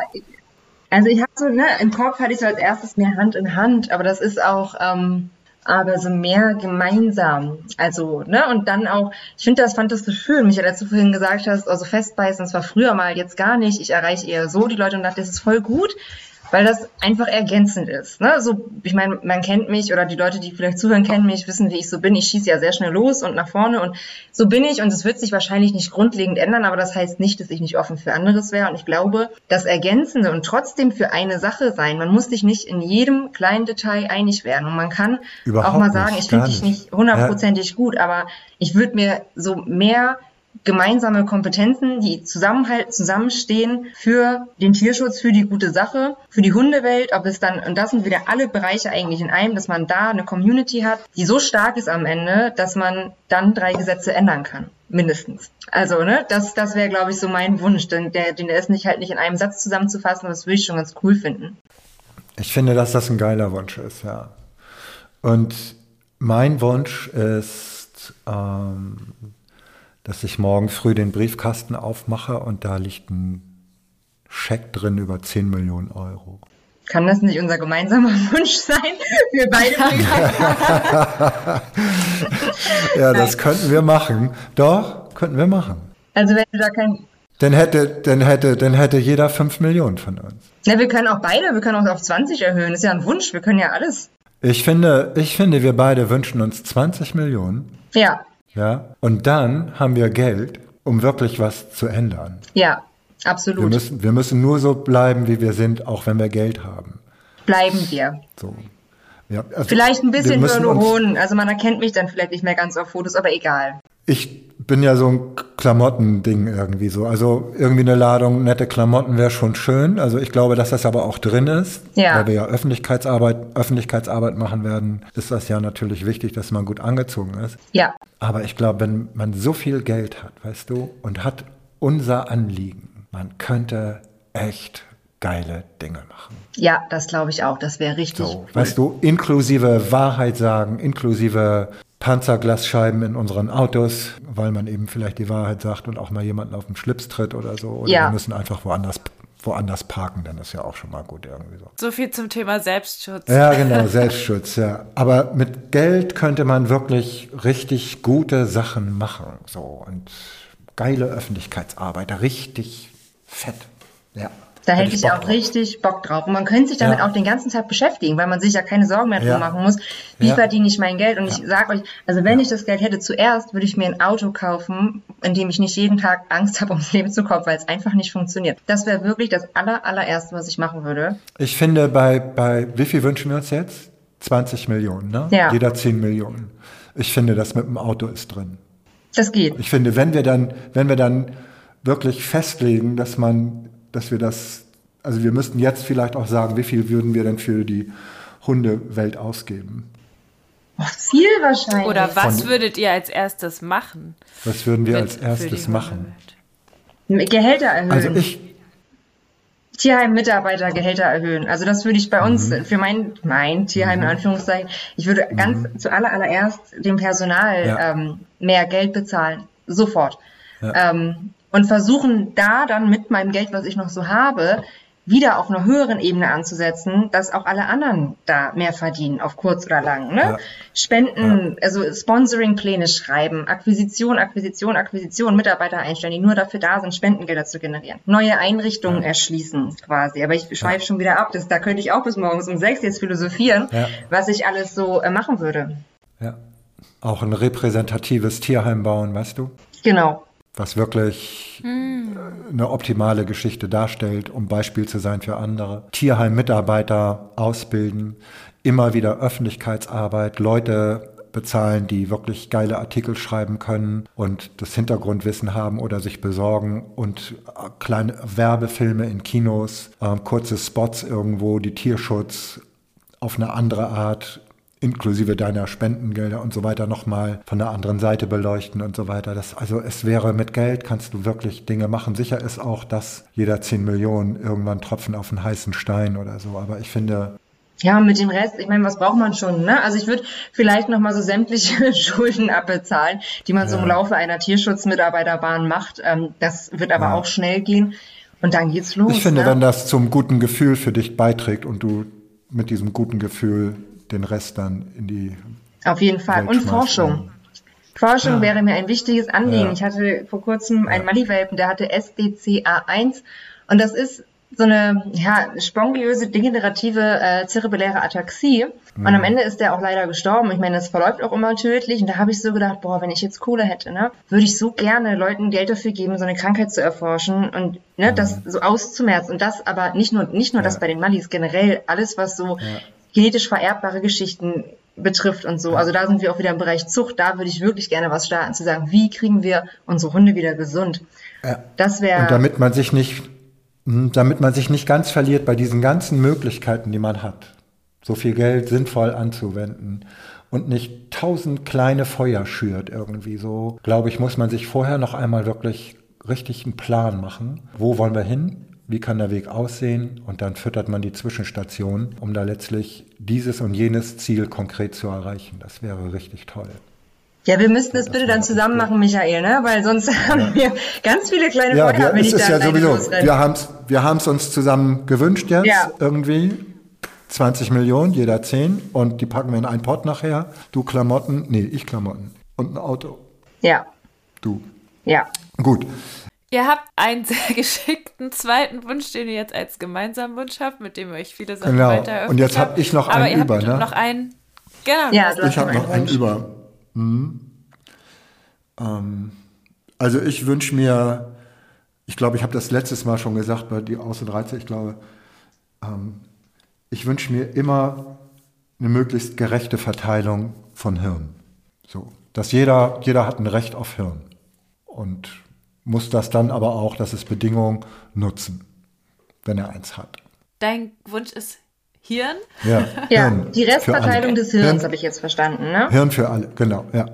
also ich habe so, ne, im Kopf hatte ich so als erstes mehr Hand in Hand, aber das ist auch, ähm, aber so mehr gemeinsam. Also, ne, und dann auch, ich finde das, fand das so schön, Michael, als du vorhin gesagt hast, also festbeißen, das war früher mal, jetzt gar nicht. Ich erreiche eher so die Leute und dachte, das ist voll gut. Weil das einfach ergänzend ist. Ne? So, ich meine, man kennt mich oder die Leute, die vielleicht zuhören, kennen mich, wissen, wie ich so bin. Ich schieße ja sehr schnell los und nach vorne und so bin ich und es wird sich wahrscheinlich nicht grundlegend ändern, aber das heißt nicht, dass ich nicht offen für anderes wäre. Und ich glaube, das Ergänzende und trotzdem für eine Sache sein, man muss sich nicht in jedem kleinen Detail einig werden und man kann Überhaupt auch mal sagen, nicht, ich finde dich nicht hundertprozentig ja. gut, aber ich würde mir so mehr gemeinsame Kompetenzen, die zusammenhalten, zusammenstehen für den Tierschutz, für die gute Sache, für die Hundewelt, ob es dann, und das sind wieder alle Bereiche eigentlich in einem, dass man da eine Community hat, die so stark ist am Ende, dass man dann drei Gesetze ändern kann. Mindestens. Also, ne, das, das wäre, glaube ich, so mein Wunsch, denn der, den ist nicht halt nicht in einem Satz zusammenzufassen, das würde ich schon ganz cool finden. Ich finde, dass das ein geiler Wunsch ist, ja. Und mein Wunsch ist, ähm, dass ich morgen früh den Briefkasten aufmache und da liegt ein Scheck drin über 10 Millionen Euro. Kann das nicht unser gemeinsamer Wunsch sein? Wir beide Ja, das könnten wir machen. Doch, könnten wir machen. Also wenn du da kein... Dann hätte, dann hätte, dann hätte jeder 5 Millionen von uns. Ja, wir können auch beide, wir können auch auf 20 erhöhen. Das ist ja ein Wunsch, wir können ja alles. Ich finde, ich finde, wir beide wünschen uns 20 Millionen. Ja. Ja, und dann haben wir Geld, um wirklich was zu ändern. Ja, absolut. Wir müssen, wir müssen nur so bleiben, wie wir sind, auch wenn wir Geld haben. Bleiben wir. So. Ja, also vielleicht ein bisschen nur hohen. Also man erkennt mich dann vielleicht nicht mehr ganz auf Fotos, aber egal. Ich bin ja so ein Klamottending irgendwie so. Also irgendwie eine Ladung nette Klamotten wäre schon schön. Also ich glaube, dass das aber auch drin ist. Ja. Weil wir ja Öffentlichkeitsarbeit, Öffentlichkeitsarbeit machen werden, ist das ja natürlich wichtig, dass man gut angezogen ist. Ja. Aber ich glaube, wenn man so viel Geld hat, weißt du, und hat unser Anliegen, man könnte echt geile Dinge machen. Ja, das glaube ich auch. Das wäre richtig. So, cool. Weißt du, inklusive Wahrheit sagen, inklusive Panzerglasscheiben in unseren Autos, weil man eben vielleicht die Wahrheit sagt und auch mal jemanden auf den Schlips tritt oder so. Oder ja. wir müssen einfach woanders woanders parken, dann ist ja auch schon mal gut irgendwie so. So viel zum Thema Selbstschutz. Ja, genau, Selbstschutz, ja. Aber mit Geld könnte man wirklich richtig gute Sachen machen, so und geile Öffentlichkeitsarbeit, richtig fett. Ja. Da hätte ich, ich auch drauf. richtig Bock drauf. Und man könnte sich damit ja. auch den ganzen Tag beschäftigen, weil man sich ja keine Sorgen mehr ja. machen muss. Wie ja. verdiene ich mein Geld? Und ich sage euch, also wenn ich das Geld hätte, zuerst würde ich mir ein Auto kaufen, in dem ich nicht jeden Tag Angst habe, ums Leben zu kommen, weil es einfach nicht funktioniert. Das wäre wirklich das aller, allererste, was ich machen würde. Ich finde, bei, bei, wie viel wünschen wir uns jetzt? 20 Millionen, ne? Ja. Jeder 10 Millionen. Ich finde, das mit dem Auto ist drin. Das geht. Ich finde, wenn wir dann, wenn wir dann wirklich festlegen, dass man dass wir das, also wir müssten jetzt vielleicht auch sagen, wie viel würden wir denn für die Hundewelt ausgeben? Viel wahrscheinlich. Oder was Von, würdet ihr als erstes machen? Was würden wir als erstes machen? Gehälter erhöhen. Also ich. Tierheim-Mitarbeitergehälter erhöhen. Also das würde ich bei uns mhm. für mein, mein Tierheim in mhm. Anführungszeichen, ich würde mhm. ganz zuallererst dem Personal ja. ähm, mehr Geld bezahlen. Sofort. Ja. Ähm, und versuchen da dann mit meinem Geld, was ich noch so habe, wieder auf einer höheren Ebene anzusetzen, dass auch alle anderen da mehr verdienen, auf kurz oder lang. Ne? Ja. Spenden, ja. also Sponsoring-Pläne schreiben, Akquisition, Akquisition, Akquisition, Mitarbeiter einstellen, die nur dafür da sind, Spendengelder zu generieren. Neue Einrichtungen ja. erschließen quasi. Aber ich schweife schon wieder ab. Das, da könnte ich auch bis morgens um sechs jetzt philosophieren, was ich alles so äh, machen würde. Ja. Auch ein repräsentatives Tierheim bauen, weißt du? Genau was wirklich mm. eine optimale Geschichte darstellt, um Beispiel zu sein für andere. Tierheim-Mitarbeiter ausbilden, immer wieder Öffentlichkeitsarbeit, Leute bezahlen, die wirklich geile Artikel schreiben können und das Hintergrundwissen haben oder sich besorgen und kleine Werbefilme in Kinos, äh, kurze Spots irgendwo, die Tierschutz auf eine andere Art inklusive deiner Spendengelder und so weiter nochmal von der anderen Seite beleuchten und so weiter. Das, also es wäre mit Geld kannst du wirklich Dinge machen. Sicher ist auch, dass jeder 10 Millionen irgendwann tropfen auf einen heißen Stein oder so. Aber ich finde, ja, mit dem Rest, ich meine, was braucht man schon? Ne? Also ich würde vielleicht nochmal so sämtliche Schulden abbezahlen, die man ja. so im Laufe einer Tierschutzmitarbeiterbahn macht. Ähm, das wird aber ja. auch schnell gehen. Und dann geht's los. Ich finde, ne? wenn das zum guten Gefühl für dich beiträgt und du mit diesem guten Gefühl den Rest dann in die. Auf jeden Fall. Welt und Forschung. Forschung ja. wäre mir ein wichtiges Anliegen. Ja. Ich hatte vor kurzem einen Mali-Welpen, der hatte SDCA1 und das ist so eine ja, spongiöse, degenerative äh, zerebelläre Ataxie. Mhm. Und am Ende ist der auch leider gestorben. Ich meine, es verläuft auch immer tödlich. Und da habe ich so gedacht, boah, wenn ich jetzt Kohle hätte, ne, würde ich so gerne Leuten Geld dafür geben, so eine Krankheit zu erforschen und ne, mhm. das so auszumerzen. Und das aber nicht nur, nicht nur ja. das bei den Mallis, generell alles, was so. Genetisch vererbbare Geschichten betrifft und so. Also da sind wir auch wieder im Bereich Zucht. Da würde ich wirklich gerne was starten, zu sagen, wie kriegen wir unsere Hunde wieder gesund. Ja. Das wäre. Und damit man sich nicht, hm, damit man sich nicht ganz verliert bei diesen ganzen Möglichkeiten, die man hat, so viel Geld sinnvoll anzuwenden und nicht tausend kleine Feuer schürt irgendwie so, glaube ich, muss man sich vorher noch einmal wirklich richtig einen Plan machen. Wo wollen wir hin? Wie kann der Weg aussehen und dann füttert man die Zwischenstation, um da letztlich dieses und jenes Ziel konkret zu erreichen. Das wäre richtig toll. Ja, wir müssten das, bitte dann zusammen machen, Michael, ne? weil sonst ja. haben wir ganz viele kleine ja, Feuer, wenn ich da ja sowieso. Wir haben es wir haben's uns zusammen gewünscht jetzt ja. irgendwie. 20 Millionen, jeder 10 und die packen wir in einen Pott nachher. Du Klamotten, nee, ich Klamotten und ein Auto. Ja. Du. Ja. Gut. Ihr habt einen sehr geschickten zweiten Wunsch, den ihr jetzt als gemeinsamen Wunsch habt, mit dem ihr euch viele Sachen genau. weiter Und jetzt habe ich noch einen Aber ihr über, habt ne? noch einen. Genau. Ja, ich habe noch einen über. Hm. Ähm, also ich wünsche mir, ich glaube, ich habe das letztes Mal schon gesagt bei die Außenreize, ich glaube, ähm, ich wünsche mir immer eine möglichst gerechte Verteilung von Hirn. So, dass jeder, jeder hat ein Recht auf Hirn. Und muss das dann aber auch, das ist Bedingung, nutzen, wenn er eins hat. Dein Wunsch ist Hirn? Ja, ja Hirn die Restverteilung des Hirns habe ich jetzt verstanden. Ne? Hirn für alle, genau, ja.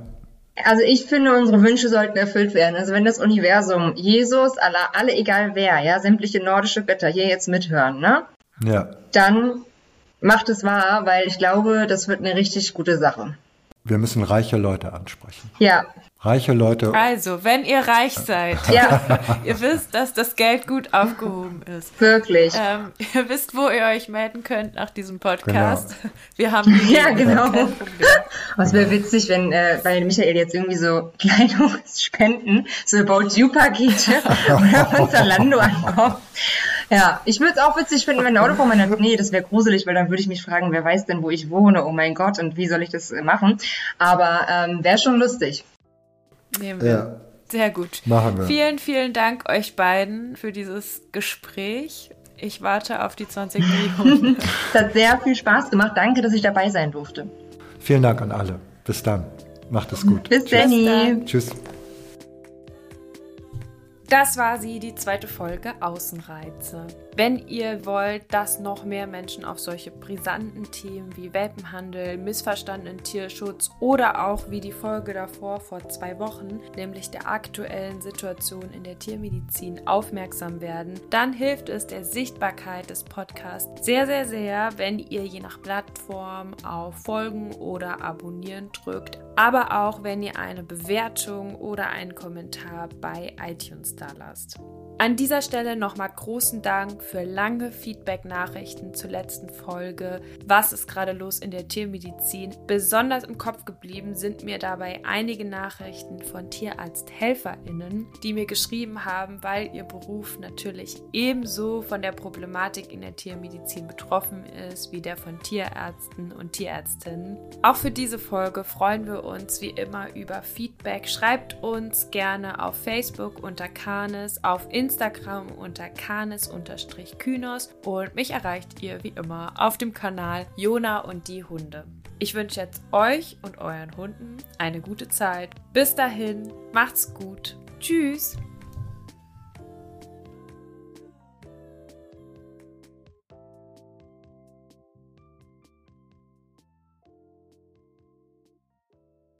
Also ich finde, unsere Wünsche sollten erfüllt werden. Also wenn das Universum, Jesus, alle, alle egal wer, ja, sämtliche nordische Götter hier jetzt mithören, ne? Ja. Dann macht es wahr, weil ich glaube, das wird eine richtig gute Sache. Wir müssen reiche Leute ansprechen. Ja, Reiche Leute. Also, wenn ihr reich seid, ja. ihr wisst, dass das Geld gut aufgehoben ist. Wirklich. Ähm, ihr wisst, wo ihr euch melden könnt nach diesem Podcast. Genau. Wir haben ja genau. Was wäre witzig, wenn äh, bei Michael jetzt irgendwie so Kleidungsspenden, so About You Pakete oder von Zalando ankommen. Ja, ich würde es auch witzig finden, wenn ein Auto vor meiner Nee, das wäre gruselig, weil dann würde ich mich fragen, wer weiß denn, wo ich wohne? Oh mein Gott, und wie soll ich das machen? Aber ähm, wäre schon lustig. Nehmen wir. Ja. Sehr gut. Machen wir. Vielen, vielen Dank euch beiden für dieses Gespräch. Ich warte auf die 20 Millionen. es hat sehr viel Spaß gemacht. Danke, dass ich dabei sein durfte. Vielen Dank an alle. Bis dann. Macht es gut. Bis dann. Tschüss. Das war sie, die zweite Folge Außenreize. Wenn ihr wollt, dass noch mehr Menschen auf solche brisanten Themen wie Welpenhandel, missverstandenen Tierschutz oder auch wie die Folge davor vor zwei Wochen, nämlich der aktuellen Situation in der Tiermedizin aufmerksam werden, dann hilft es der Sichtbarkeit des Podcasts sehr, sehr, sehr, wenn ihr je nach Plattform auf Folgen oder Abonnieren drückt, aber auch wenn ihr eine Bewertung oder einen Kommentar bei iTunes da lasst. An dieser Stelle nochmal großen Dank für lange Feedback-Nachrichten zur letzten Folge. Was ist gerade los in der Tiermedizin? Besonders im Kopf geblieben sind mir dabei einige Nachrichten von TierarzthelferInnen, die mir geschrieben haben, weil ihr Beruf natürlich ebenso von der Problematik in der Tiermedizin betroffen ist wie der von Tierärzten und Tierärztinnen. Auch für diese Folge freuen wir uns wie immer über Feedback. Schreibt uns gerne auf Facebook unter Canis, auf Instagram Instagram unter kanes-kynos und mich erreicht ihr wie immer auf dem Kanal Jona und die Hunde. Ich wünsche jetzt euch und euren Hunden eine gute Zeit. Bis dahin, macht's gut. Tschüss.